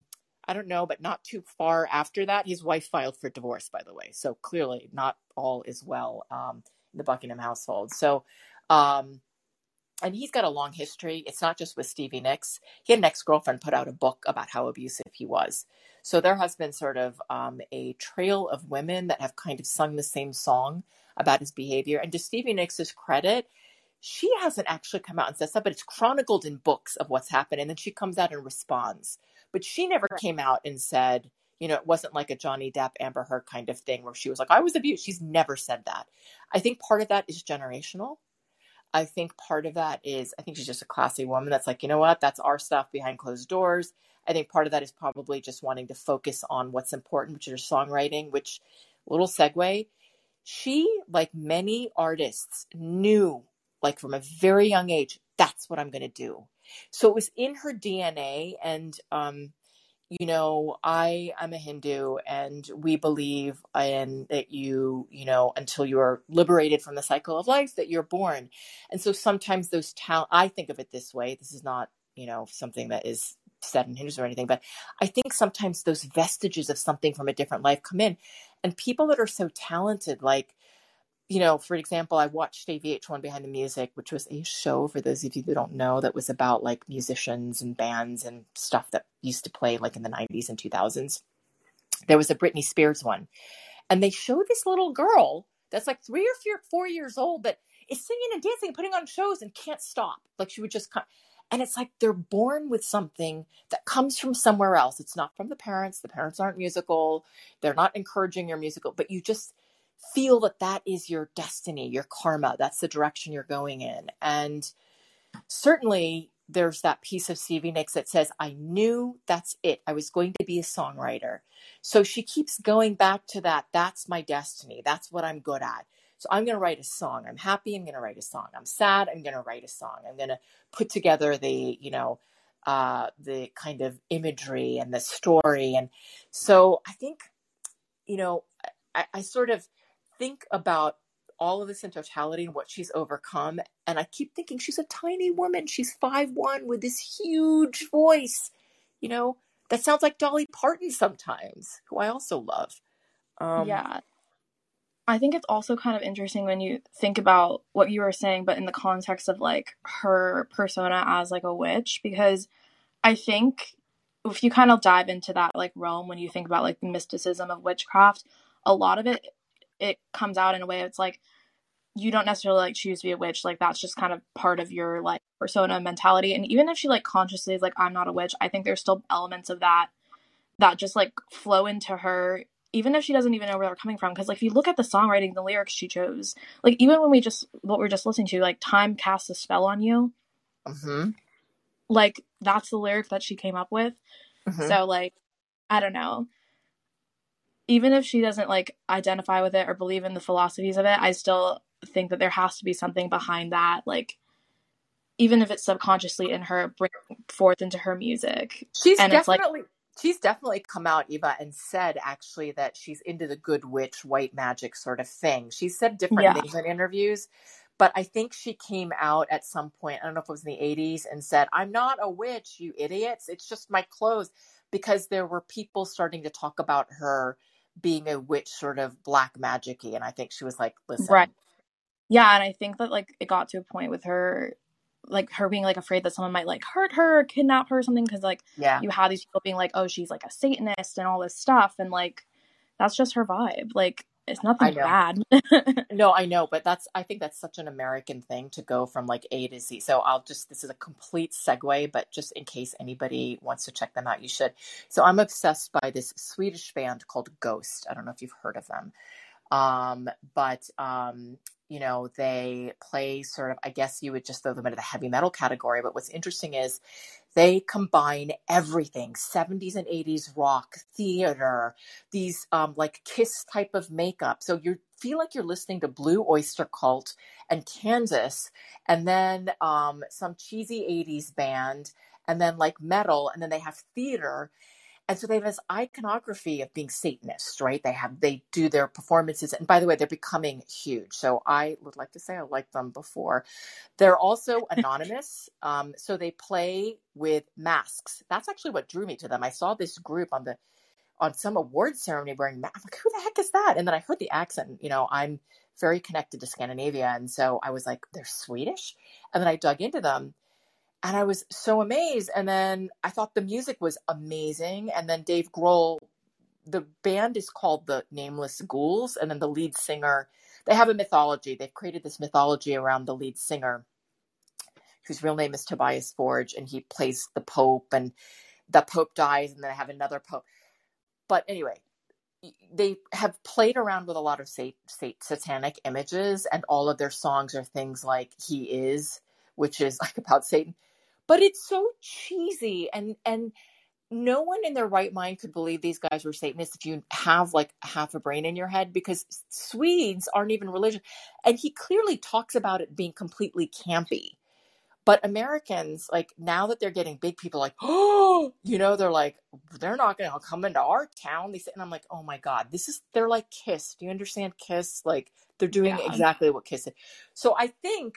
I don't know, but not too far after that, his wife filed for divorce, by the way. So clearly, not all is well um, the Buckingham household. So, um, and he's got a long history. It's not just with Stevie Nicks. He had an ex girlfriend put out a book about how abusive he was. So there has been sort of um, a trail of women that have kind of sung the same song about his behavior. And to Stevie Nicks' credit, she hasn't actually come out and said that, but it's chronicled in books of what's happened. And then she comes out and responds. But she never came out and said, you know, it wasn't like a Johnny Depp, Amber Heard kind of thing where she was like, I was abused. She's never said that. I think part of that is generational. I think part of that is I think she's just a classy woman that's like, you know what, that's our stuff behind closed doors. I think part of that is probably just wanting to focus on what's important, which is songwriting, which little segue. She, like many artists, knew like from a very young age, that's what I'm going to do. So it was in her DNA. And um, you know, I am a Hindu and we believe in that you, you know, until you are liberated from the cycle of life, that you're born. And so sometimes those talent, I think of it this way. This is not, you know, something that is said in Hindus or anything, but I think sometimes those vestiges of something from a different life come in. And people that are so talented, like, you know, for example, I watched AVH1 Behind the Music, which was a show for those of you who don't know that was about like musicians and bands and stuff that used to play like in the 90s and 2000s. There was a Britney Spears one. And they showed this little girl that's like three or four, four years old that is singing and dancing and putting on shows and can't stop. Like she would just come. And it's like they're born with something that comes from somewhere else. It's not from the parents. The parents aren't musical. They're not encouraging your musical, but you just feel that that is your destiny, your karma. That's the direction you're going in. And certainly there's that piece of Stevie Nicks that says, I knew that's it. I was going to be a songwriter. So she keeps going back to that. That's my destiny. That's what I'm good at. So I'm going to write a song. I'm happy. I'm going to write a song. I'm sad. I'm going to write a song. I'm going to put together the, you know, uh, the kind of imagery and the story. And so I think, you know, I, I sort of, think about all of this in totality and what she's overcome. And I keep thinking she's a tiny woman. She's five one with this huge voice. You know, that sounds like Dolly Parton sometimes, who I also love.
Um, yeah. I think it's also kind of interesting when you think about what you were saying, but in the context of like her persona as like a witch, because I think if you kind of dive into that like realm when you think about like the mysticism of witchcraft, a lot of it it comes out in a way it's like you don't necessarily like choose to be a witch. Like that's just kind of part of your like persona mentality. And even if she like consciously is like i'm not a witch i think there's still elements of that that just like flow into her even if she doesn't even know where they're coming from. Because like if you look at the songwriting the lyrics she chose like even when we just what we're just listening to like time casts a spell on you. Mm-hmm. like that's the lyric that she came up with. Mm-hmm. so like i don't know even if she doesn't like identify with it or believe in the philosophies of it, I still think that there has to be something behind that, like even if it's subconsciously in her, bring forth into her music.
She's and definitely like, she's definitely come out, Eva, and said actually that she's into the good witch, white magic sort of thing. She said different yeah. things in interviews, but I think she came out at some point. I don't know if it was in the '80s and said, "I'm not a witch, you idiots. It's just my clothes." because there were people starting to talk about her being a witch, sort of black magicy, and I think she was like, "Listen,
Right. Yeah, and I think that like it got to a point with her like her being like afraid that someone might like hurt her or kidnap her or something because like
yeah,
you had these people being like, oh, she's like a Satanist and all this stuff, and like that's just her vibe. Like it's nothing bad.
No, I know, but that's I think that's such an American thing to go from like A to Z. So I'll just this is a complete segue, but just in case anybody wants to check them out, you should. So I'm obsessed by this Swedish band called Ghost. I don't know if you've heard of them. Um, but um, you know, they play sort of I guess you would just throw them into the heavy metal category, but what's interesting is they combine everything 70s and 80s rock theater these um, like kiss type of makeup. So you feel like you're listening to blue oyster cult and kansas and then um, some cheesy 80s band and then like metal and then they have theater and so they have this iconography of being satanists right? They have they do their performances and by the way they're becoming huge. So i would like to say i liked them before. They're also anonymous um, so they play with masks. That's actually what drew me to them. I saw this group on the on some award ceremony wearing masks I'm like who the heck is that? And then i heard the accent you know i'm very connected to scandinavia and so i was like they're swedish? And then i dug into them and I was so amazed. And then I thought the music was amazing. And then Dave Grohl, the band is called the Nameless Ghouls, and then the lead singer, they have a mythology. They've created this mythology around the lead singer, whose real name is Tobias Forge, and he plays the Pope, and the Pope dies, and then they have another Pope. But anyway, they have played around with a lot of sat- sat- satanic images, and all of their songs are things like "He is," which is like about Satan but it's so cheesy and and no one in their right mind could believe these guys were satanists if you have like half a brain in your head because swedes aren't even religious. And he clearly talks about it being completely campy. But americans like now that they're getting big people like oh you know they're like they're not gonna come into our town they say and i'm like oh my god this is they're like kiss do you understand? Kiss like they're doing
Yeah.
exactly what kiss is so i think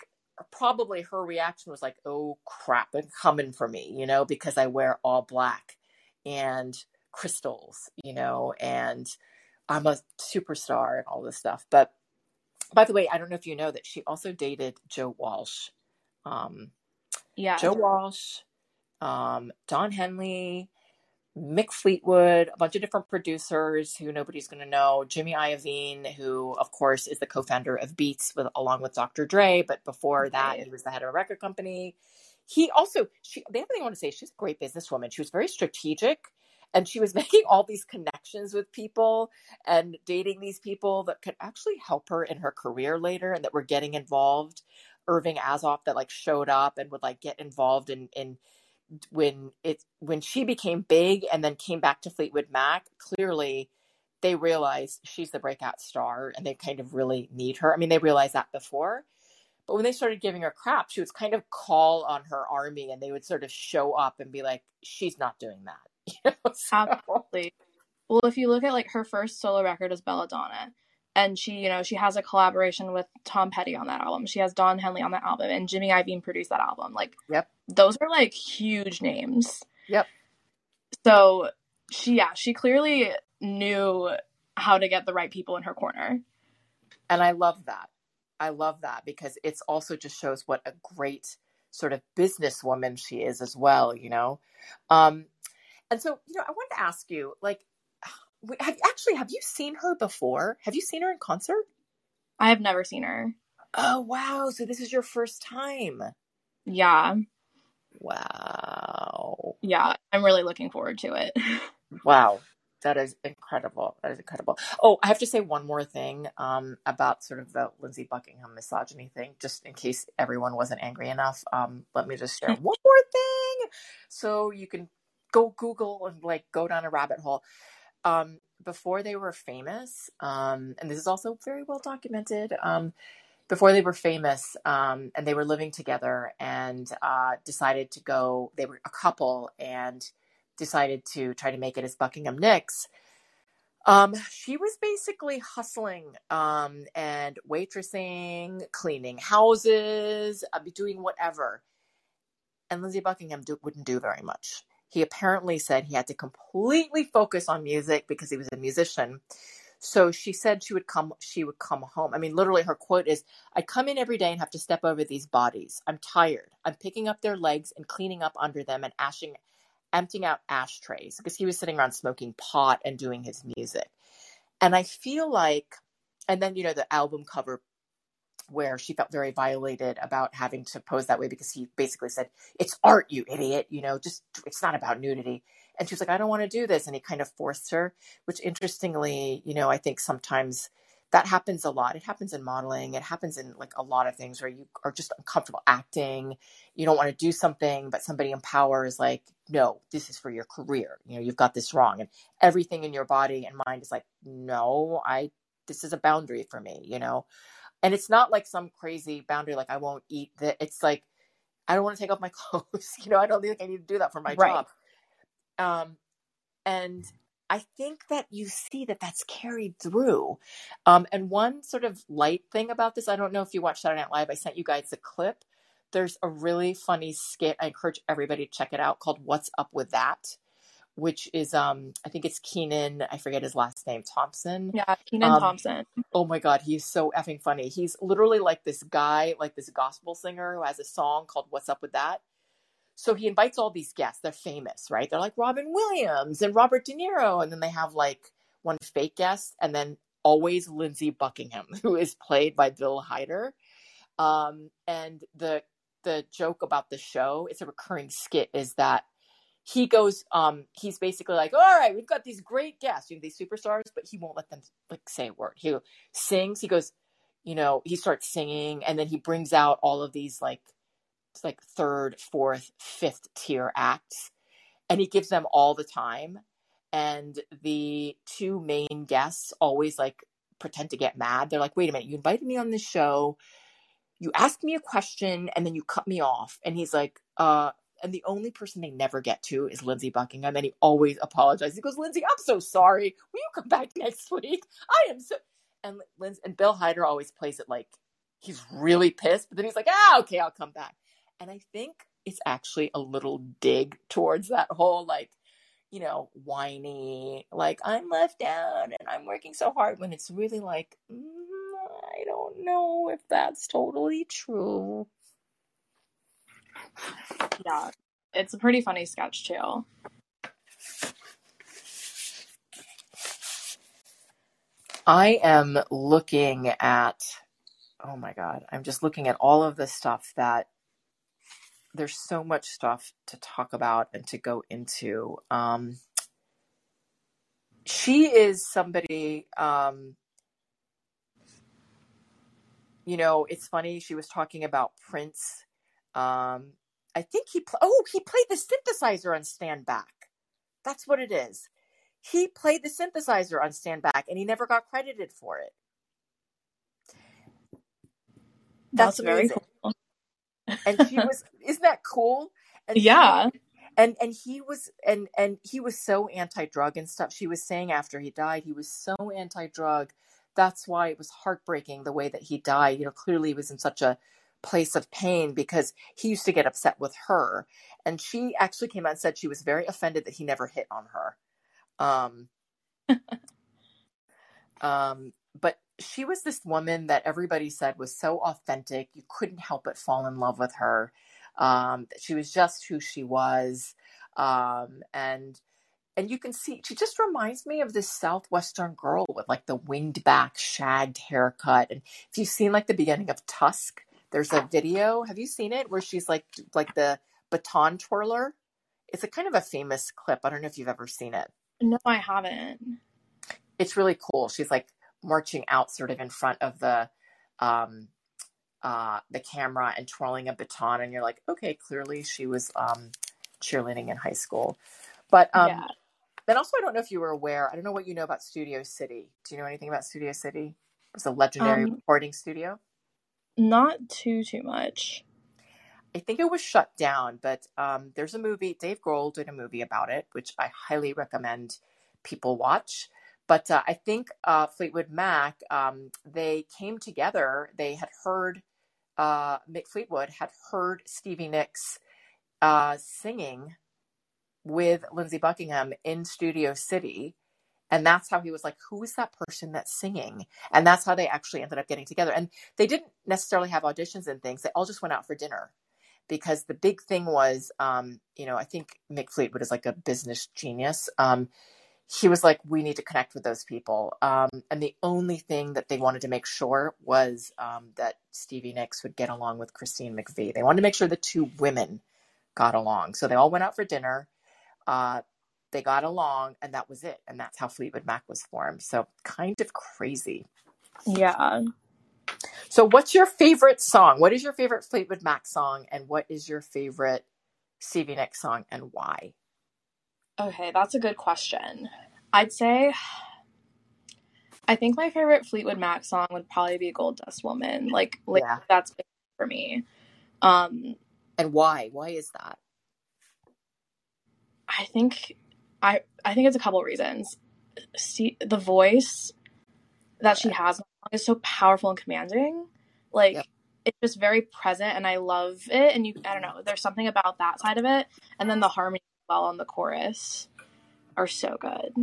probably her reaction was like, "Oh crap, it's coming for me," you know, because I wear all black and crystals, you know, and I'm a superstar and all this stuff. But by the way, I don't know if you know that she also dated Joe Walsh. Um,
yeah.
Joe Walsh, um, Don Henley, Mick Fleetwood, a bunch of different producers who nobody's going to know. Jimmy Iovine, who of course is the co-founder of Beats with along with Dr. Dre, but before that he was the head of a record company. He also she the other thing I want to say, she's a great businesswoman. She was very strategic and she was making all these connections with people and dating these people that could actually help her in her career later and that were getting involved. Irving Azoff that like showed up and would like get involved in in when it when she became big and then came back to Fleetwood Mac, clearly they realized she's the breakout star and they kind of really need her. I mean, they realized that before, but when they started giving her crap, she would kind of call on her army and they would sort of show up and be like, she's not doing that. You know? So-
Absolutely. Well, if you look at like her first solo record is Bella Donna, and she, you know, she has a collaboration with Tom Petty on that album. She has Don Henley on that album, and Jimmy Iovine produced that album. Like,
Yep.
those are like huge names.
Yep.
So she, yeah, she clearly knew how to get the right people in her corner.
And I love that. I love that because it's also just shows what a great sort of businesswoman she is as well, you know? Um, and so, you know, I wanted to ask you, like, have, actually, have you seen her before? Have you seen her in concert?
I have never seen her.
Oh, wow. So this is your first time.
Yeah,
Wow.
yeah, I'm really looking forward to it.
Wow. That is incredible. That is incredible. Oh, I have to say one more thing um, about sort of the Lindsey Buckingham misogyny thing, just in case everyone wasn't angry enough. Um, let me just share one more thing so you can go Google and like go down a rabbit hole. Um, before they were famous, um, and this is also very well documented, um, before they were famous um, and they were living together and uh, decided to go, they were a couple and decided to try to make it as Buckingham Nicks. Um, she was basically hustling um, and waitressing, cleaning houses, uh, doing whatever. And Lindsey Buckingham do, wouldn't do very much. He apparently said he had to completely focus on music because he was a musician. So she said she would come she would come home. I mean literally her quote is I come in every day and have to step over these bodies. I'm tired. I'm picking up their legs and cleaning up under them and ashing emptying out ashtrays because he was sitting around smoking pot and doing his music. And I feel like and then you know the album cover where she felt very violated about having to pose that way because he basically said, It's art, you idiot, you know, just it's not about nudity. And she was like, I don't want to do this. And he kind of forced her, which interestingly, you know, I think sometimes that happens a lot. It happens in modeling. It happens in like a lot of things where you are just uncomfortable acting. You don't want to do something, but somebody in power is like, no, this is for your career. You know, you've got this wrong. And everything in your body and mind is like, no, I, this is a boundary for me, you know? And it's not like some crazy boundary, like I won't eat that. It's like, I don't want to take off my clothes. you know, I don't think I need to do that for my right. job. Um, and I think that you see that that's carried through. Um, and one sort of light thing about this, I don't know if you watched Saturday Night Live. I sent you guys a clip. There's a really funny skit. I encourage everybody to check it out called "What's Up with That," which is um I think it's Kenan, I forget his last name. Thompson.
Yeah, Kenan um, Thompson.
Oh my god, he's so effing funny. He's literally like this guy, like this gospel singer who has a song called "What's Up with That." So he invites all these guests. They're famous, right? They're like Robin Williams and Robert De Niro. And then they have like one fake guest and then always Lindsey Buckingham, who is played by Bill Hader. Um, and the the joke about the show, it's a recurring skit, is that he goes, um, he's basically like, all right, we've got these great guests, you know, these superstars, but he won't let them like say a word. He sings, he goes, you know, he starts singing, and then he brings out all of these like like third, fourth, fifth tier acts, and he gives them all the time. And the two main guests always like pretend to get mad. They're like, wait a minute, you invited me on this show, you asked me a question, and then you cut me off. And he's like, uh, and the only person they never get to is Lindsey Buckingham, and he always apologizes. He goes, Lindsey, I'm so sorry. Will you come back next week? I am so. And Lindsey and Bill Hader always plays it like he's really pissed, but then he's like, ah, okay, I'll come back. And I think it's actually a little dig towards that whole like, you know, whiny, like I'm left out and I'm working so hard when it's really like, mm, I don't know if that's totally true.
Yeah, it's a pretty funny sketch too.
I am looking at, oh my God, I'm just looking at all of the stuff that there's so much stuff to talk about and to go into. Um, she is somebody, um, you know, it's funny. She was talking about Prince. Um, I think he, pl- oh, he played the synthesizer on Stand Back. That's what it is. He played the synthesizer on Stand Back and he never got credited for it.
That's, That's very cool.
And she was isn't that cool?
And yeah.
she, and and he was and and he was so anti-drug and stuff. She was saying after he died he was so anti-drug. That's why it was heartbreaking the way that he died. You know clearly he was in such a place of pain because he used to get upset with her and she actually came out and said she was very offended that he never hit on her um um but she was this woman that everybody said was so authentic. You couldn't help but fall in love with her. Um, she was just who she was. Um, and and you can see she just reminds me of this southwestern girl with like the winged back shagged haircut and if you've seen like the beginning of tusk there's a video have you seen it where she's like like the baton twirler it's a kind of a famous clip i don't know if you've ever seen it
no i haven't
it's really cool she's like marching out sort of in front of the um, uh, the camera and twirling a baton, and you're like, okay, clearly she was um, cheerleading in high school. But um, yeah. then also, I don't know if you were aware. I don't know what you know about Studio City. Do you know anything about Studio City? It's a legendary um, recording studio.
Not too too much.
I think it was shut down, but um, there's a movie. Dave Grohl did a movie about it, which I highly recommend people watch. But uh, I think uh, Fleetwood Mac, um, they came together. They had heard, uh, Mick Fleetwood had heard Stevie Nicks uh, singing with Lindsey Buckingham in Studio City. And that's how he was like, who is that person that's singing? And that's how they actually ended up getting together. And they didn't necessarily have auditions and things. They all just went out for dinner because the big thing was, um, you know, I think Mick Fleetwood is like a business genius. Um, he was like, we need to connect with those people. Um, and the only thing that they wanted to make sure was um, that Stevie Nicks would get along with Christine McVie. They wanted to make sure the two women got along. So they all went out for dinner. Uh, they got along, and that was it. And that's how Fleetwood Mac was formed. So kind of crazy.
Yeah.
So, what's your favorite song? What is your favorite Fleetwood Mac song, and what is your favorite Stevie Nicks song, and why?
Okay, that's a good question. I'd say I think my favorite Fleetwood Mac song would probably be Gold Dust Woman. Like like
Yeah.
that's for me. Um
And why? Why is that?
I think I I think it's a couple reasons. See the voice that she has is so powerful and commanding. Like
Yep.
it's just very present and I love it and you I don't know, there's something about that side of it and then the harmony well on the chorus are so good.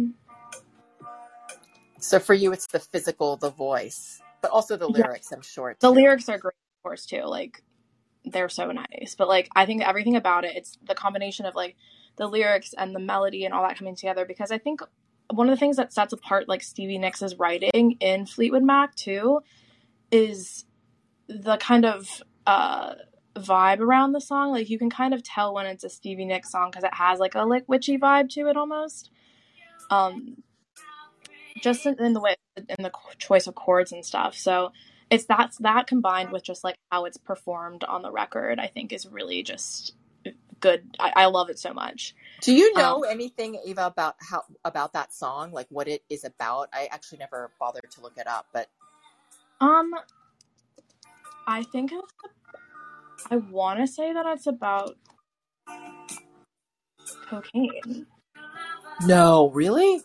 So, for you, it's the physical, the voice, but also the
Yeah.
lyrics, I'm sure.
The lyrics are great, of course, too. Like they're so nice. But like I think everything about it, it's the combination of like the lyrics and the melody and all that coming together. Because I think one of the things that sets apart like Stevie Nicks' writing in Fleetwood Mac too is the kind of uh vibe around the song. Like you can kind of tell when it's a Stevie Nicks song because it has like a like witchy vibe to it almost. Um just in, in the way in the choice of chords and stuff. So it's that's that combined with just like how it's performed on the record, I think is really just good. I, I love it so much.
Do you
Um,
know anything, Eva, about how about that song? Like what it is about? I actually never bothered to look it up, but
Um, I think it's. I want to say that it's about cocaine.
no, really?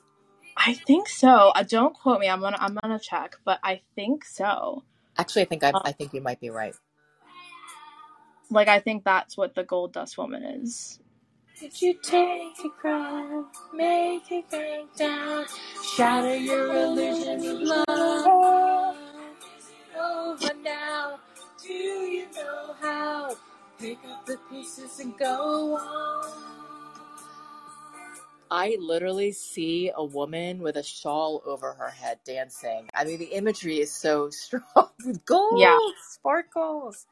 I think so. Uh, don't quote me. I'm gonna I'm gonna check, but I think so.
Actually, I think I,
Um,
I think you might be right.
Like I think that's what the Gold Dust Woman is.
Did you take a cry, make it break down, shatter your illusions of love? Over now, do you know how? Pick up the pieces and go on. I literally see a woman with a shawl over her head dancing. I mean, the imagery is so strong. with Gold,
Yeah.
sparkles.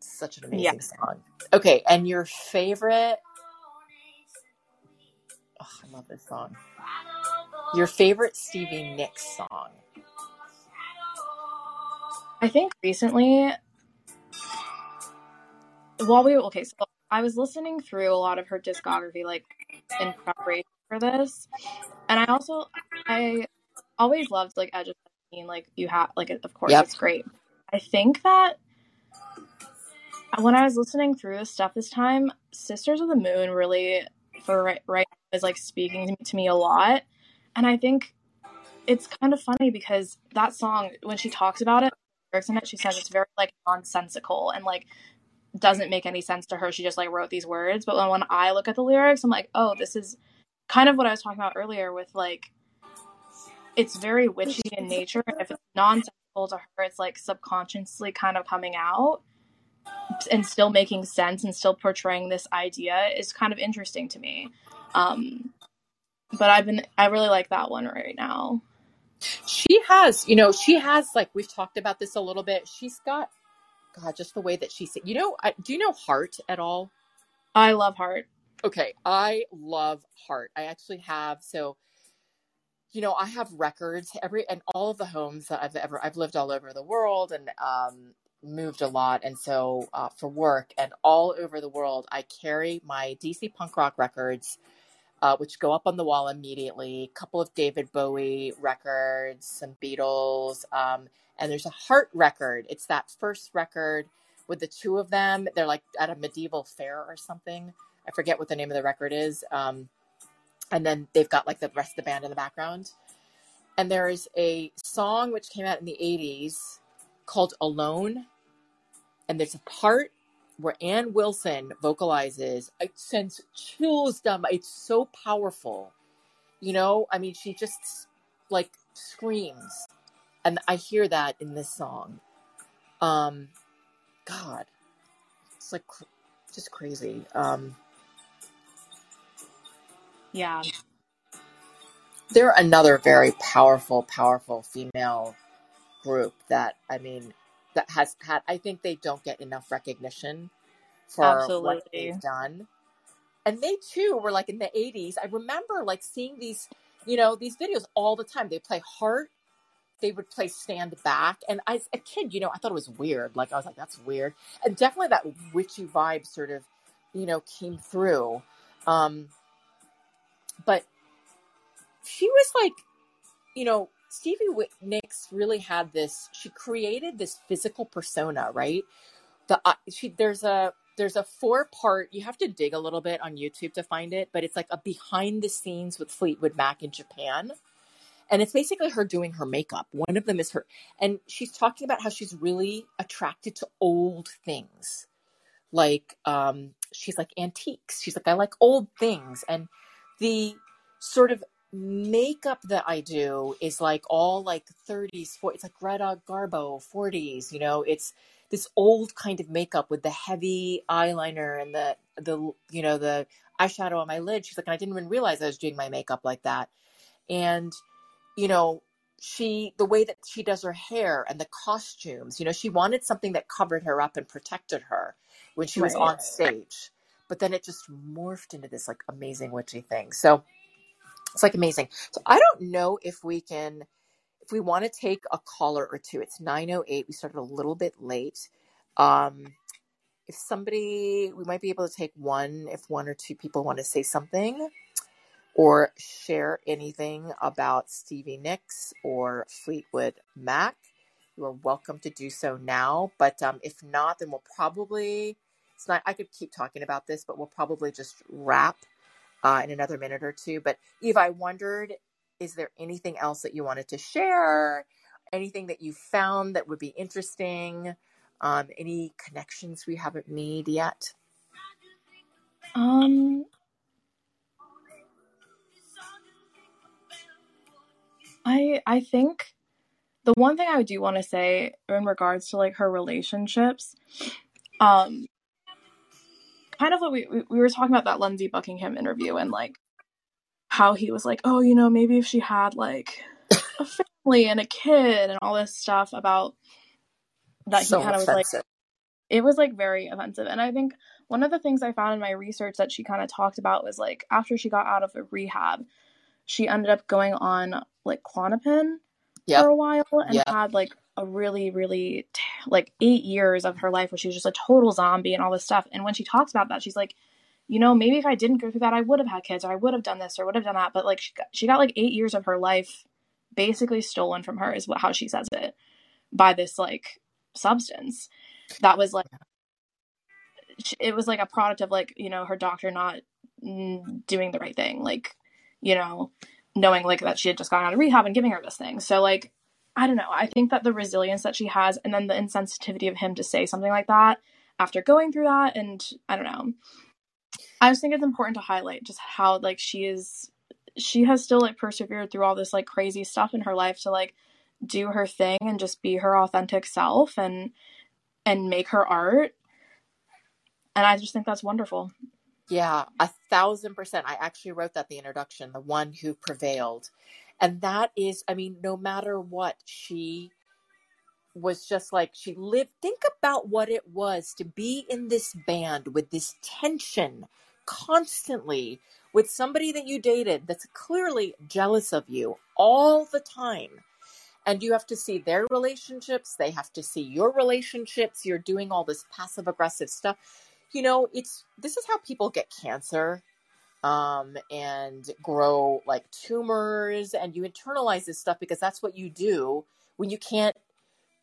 Such an
Yeah.
amazing song. Okay, and your favorite? Oh, I love this song. Your favorite Stevie Nicks song?
I think recently, while we okay, so I was listening through a lot of her discography, like in preparation for this, and I also I always loved like Edge of Seventeen. Like you have like of course
Yep.
it's great. I think that when I was listening through this stuff this time, Sisters of the Moon really for right, right is like speaking to me, a lot, and I think it's kind of funny because that song when she talks about it lyrics in it, she says it's very like nonsensical and like doesn't make any sense to her. She just like wrote these words. But when, when I look at the lyrics, I'm like, oh, this is kind of what I was talking about earlier with like it's very witchy in nature. If it's nonsensical to her, it's like subconsciously kind of coming out and still making sense and still portraying this idea is kind of interesting to me. Um but I've been I really like that one right now.
She has, you know, she has like we've talked about this a little bit. She's got, God, just the way that she said, You know, I, do you know Heart at all?
I love Heart.
Okay, I love Heart. I actually have so. You know, I have records every and all of the homes that I've ever I've lived all over the world and um, moved a lot, and so uh, for work and all over the world, I carry my DC punk rock records uh, which go up on the wall immediately. A couple of David Bowie records, some Beatles, um, and there's a Heart record. It's that first record with the two of them. They're like at a medieval fair or something. I forget what the name of the record is. Um, and then they've got like the rest of the band in the background. And there is a song which came out in the 80s called Alone. And there's a part where Ann Wilson vocalizes, it sends chills down. my- It's so powerful, you know. I mean, she just like screams, and I hear that in this song. Um, God, it's like cr- just crazy. Um,
Yeah.
they're another very powerful, powerful female group that I mean that has had. I think they don't get enough recognition for what they've done. and they too were like in the 80s i remember like seeing these you know these videos all the time. They play heart. They would play stand back. And as a kid you know i thought it was weird. Like i was like that's weird. And definitely that witchy vibe sort of you know came through. Um but she was like you know stevie nicks really had this she created this physical persona right? The uh, she there's a there's a four part you have to dig a little bit on youtube to find it but it's like a behind the scenes with fleetwood mac in japan. And it's basically her doing her makeup. One of them is her and she's talking about how she's really attracted to old things. Like um she's like antiques. She's like i like old things. And the sort of makeup that i do is like all like 30s 40s it's like greta garbo 40s you know? It's this old kind of makeup with the heavy eyeliner and the the you know the eyeshadow on my lid. She's like and i didn't even realize i was doing my makeup like that. And you know she the way that she does her hair and the costumes you know she wanted something that covered her up and protected her when she was on stage. But then it just morphed into this like amazing witchy thing. So it's like amazing. So i don't know if we can if we want to take a caller or two. It's 908 we started a little bit late. Um if somebody we might be able to take one if one or two people want to say something or share anything about Stevie Nicks or Fleetwood Mac, you are welcome to do so now. But um, if not, then we'll probably, it's not, I could keep talking about this, but we'll probably just wrap uh, in another minute or two. But Eve, I wondered, is there anything else that you wanted to share? Anything that you found that would be interesting? Um, any connections we haven't made yet?
Um, I I think the one thing I do want to say in regards to like her relationships, um, kind of what we we we were talking about that Lindsey Buckingham interview and like how he was like, oh, you know, maybe if she had like a family and a kid and all this stuff about that he kind of was like it was like very offensive and i think one of the things i found in my research that she kind of talked about was like after she got out of a rehab she ended up going on like Klonopin
Yep.
for a while and
Yeah.
had like a really really t- like eight years of her life where she was just a total zombie and all this stuff. And when she talks about that she's like you know maybe if i didn't go through that i would have had kids or i would have done this or would have done that. But like she got, she got like eight years of her life basically stolen from her is what how she says it by this like substance. That was like it was like a product of like you know her doctor not doing the right thing. Like you know knowing like that she had just gone out of rehab and giving her this thing. So like i don't know i think that the resilience that she has and then the insensitivity of him to say something like that after going through that and i don't know i just think it's important to highlight just how like she is she has still like persevered through all this like crazy stuff in her life to like do her thing and just be her authentic self and and make her art and i just think that's wonderful
Yeah, a thousand percent. I actually wrote that the introduction, the one who prevailed. And that is, I mean, no matter what, she was just like, she lived. Think about what it was to be in this band with this tension constantly with somebody that you dated that's clearly jealous of you all the time. And you have to see their relationships, they have to see your relationships. You're doing all this passive aggressive stuff you know it's this is how people get cancer um and grow like tumors and you internalize this stuff because that's what you do when you can't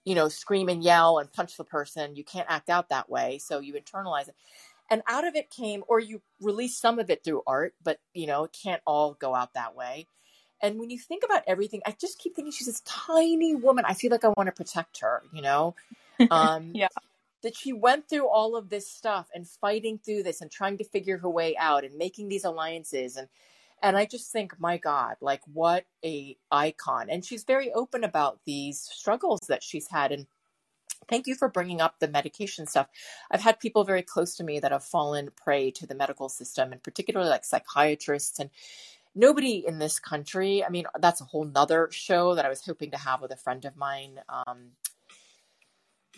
you know scream and yell and punch the person you can't act out that way so you internalize it. And out of it came or you release some of it through art but you know it can't all go out that way. And when you think about everything i just keep thinking she's this tiny woman. I feel like i want to protect her you know? Um
Yeah.
That she went through all of this stuff and fighting through this and trying to figure her way out and making these alliances and and I just think, my God, like what a icon. And she's very open about these struggles that she's had. And thank you for bringing up the medication stuff. I've had people very close to me that have fallen prey to the medical system, and particularly like psychiatrists and nobody in this country. I mean, that's a whole nother show that I was hoping to have with a friend of mine. Um,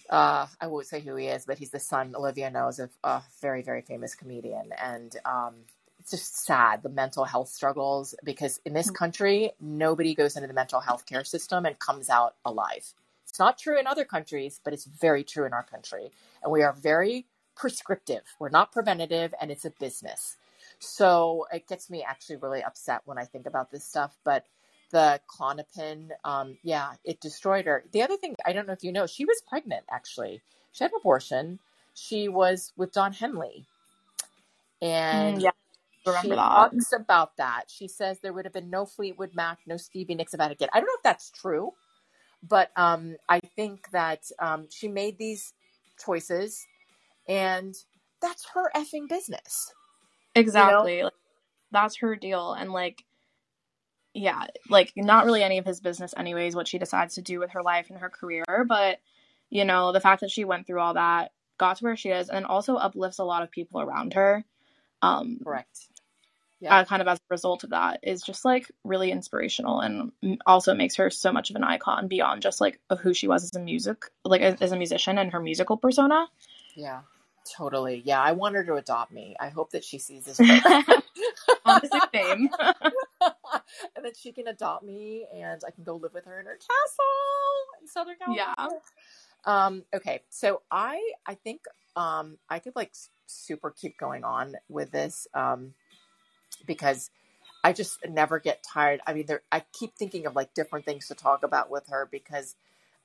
uh, I won't say who he is, but he's the son Olivia knows of a very, very famous comedian. And um, it's just sad the mental health struggles because in this mm-hmm. country, nobody goes into the mental health care system and comes out alive. It's not true in other countries, but it's very true in our country. And we are very prescriptive. We're not preventative, and it's a business. So it gets me actually really upset when I think about this stuff. But the Klonopin, um, yeah, it destroyed her. The other thing, I don't know if you know, she was pregnant actually. She had an abortion. She was with Don Henley. And mm, yeah, she that. talks about that. She says there would have been no Fleetwood Mac, no Stevie Nicks about it again. I don't know if that's true, but um, I think that um, she made these choices and that's her effing business.
Exactly. You know? that's her deal. And like, yeah, like not really any of his business, anyways, what she decides to do with her life and her career. But, you know, the fact that she went through all that, got to where she is, and also uplifts a lot of people around her. Um,
Correct.
Yeah. Uh, kind of as a result of that is just like really inspirational and also makes her so much of an icon beyond just like of who she was as a music like as a musician and her musical persona
yeah totally yeah i want her to adopt me i hope that she sees this
honestly same
and then she can adopt me and I can go live with her in her castle in Southern California. Yeah. Um, okay. So I, I think, um, I could like super keep going on with this, um, because I just never get tired. I mean, there, I keep thinking of like different things to talk about with her because,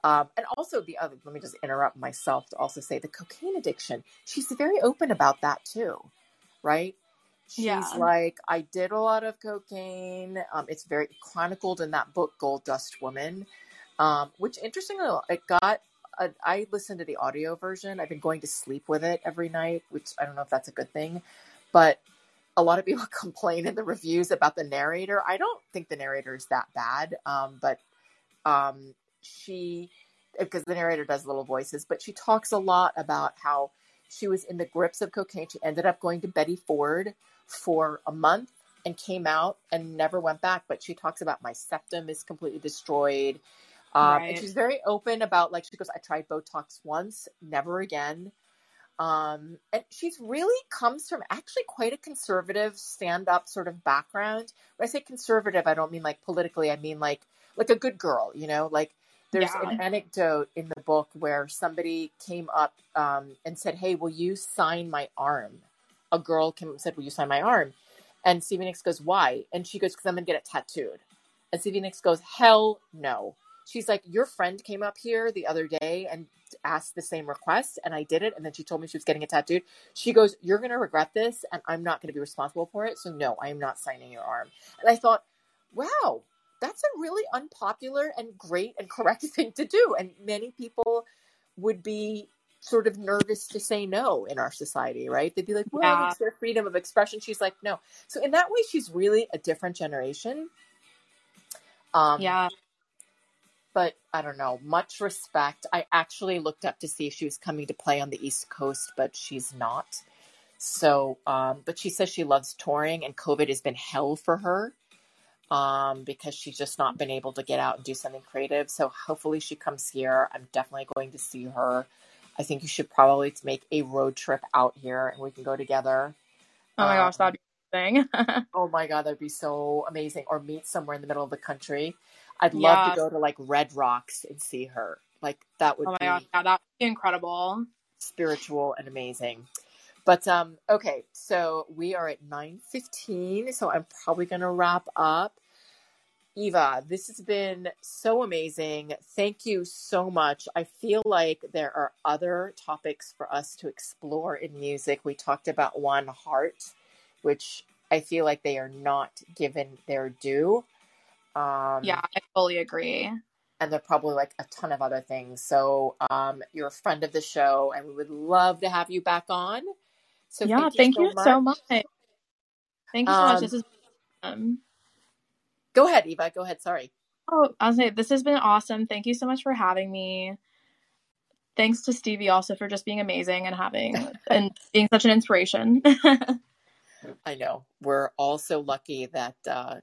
um, and also the other, let me just interrupt myself to also say the cocaine addiction. She's very open about that too, right? She's yeah. like, I did a lot of cocaine. Um, it's very chronicled in that book, Gold Dust Woman, um, which interestingly, it got. A, I listened to the audio version. I've been going to sleep with it every night, which I don't know if that's a good thing, but a lot of people complain in the reviews about the narrator. I don't think the narrator is that bad, um, but um, she, because the narrator does little voices, but she talks a lot about how she was in the grips of cocaine. She ended up going to Betty Ford for a month and came out and never went back. But she talks about my septum is completely destroyed. Um, right. And she's very open about, like, she goes, I tried Botox once, never again. Um, and she's really comes from actually quite a conservative stand up sort of background. When I say conservative, I don't mean like politically, I mean like, like a good girl, you know, like there's yeah. an anecdote in the book where somebody came up um, and said, Hey, will you sign my arm? A girl came and said, Will you sign my arm? And Stevie Nicks goes, Why? And she goes, Because I'm going to get it tattooed. And Stevie Nicks goes, Hell no. She's like, Your friend came up here the other day and asked the same request, and I did it. And then she told me she was getting it tattooed. She goes, You're going to regret this, and I'm not going to be responsible for it. So, no, I am not signing your arm. And I thought, Wow, that's a really unpopular and great and correct thing to do. And many people would be sort of nervous to say no in our society, right? They'd be like, well, yeah. it's their freedom of expression. She's like, no. So in that way, she's really a different generation.
Um, yeah.
But I don't know, much respect. I actually looked up to see if she was coming to play on the East Coast, but she's not. So, um, but she says she loves touring and COVID has been hell for her um, because she's just not been able to get out and do something creative. So hopefully she comes here. I'm definitely going to see her. I think you should probably make a road trip out here and we can go together.
Oh my um, gosh, that'd be thing.
oh my god, that'd be so amazing. Or meet somewhere in the middle of the country. I'd love to go to like Red Rocks and see her. Like that would oh my be gosh,
yeah, that'd be incredible.
Spiritual and amazing. But um, okay, so we are at nine fifteen, so I'm probably gonna wrap up. Eva, this has been so amazing. Thank you so much. I feel like there are other topics for us to explore in music. We talked about One Heart, which I feel like they are not given their due.
Um, yeah, I fully agree.
and there are probably like a ton of other things. So um, you're a friend of the show, and we would love to have you back on. So
yeah,
thank you,
thank
so,
you
much.
so much. Thank you so much.
Um,
This is
Go ahead, Eva. Go ahead. Sorry.
oh, I'll say this has been awesome. Thank you so much for having me. Thanks to Stevie also for just being amazing and having and being such an inspiration.
I know we're all so lucky that uh,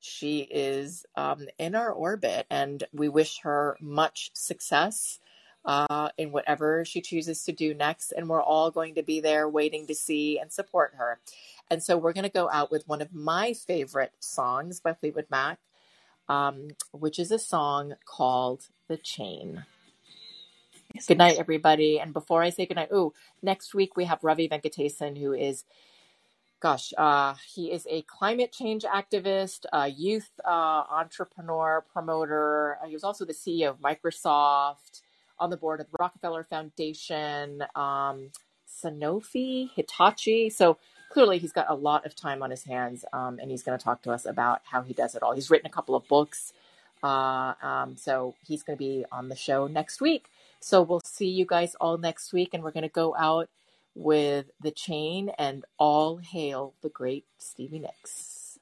she is um, in our orbit, and we wish her much success uh, in whatever she chooses to do next. And we're all going to be there waiting to see and support her. And so we're going to go out with one of my favorite songs by Fleetwood Mac, um, which is a song called The Chain. Good night, everybody. And before I say good night, ooh, next week we have Ravi Venkatesan, who is, gosh, uh, he is a climate change activist, a youth uh, entrepreneur, promoter. Uh, he was also the CEO of Microsoft, on the board of the Rockefeller Foundation, um, Sanofi, Hitachi. So clearly he's got a lot of time on his hands, um, and he's going to talk to us about how he does it all. He's written a couple of books, uh, um, so he's going to be on the show next week. So we'll see you guys all next week, and we're going to go out with the chain and all hail the great Stevie Nicks.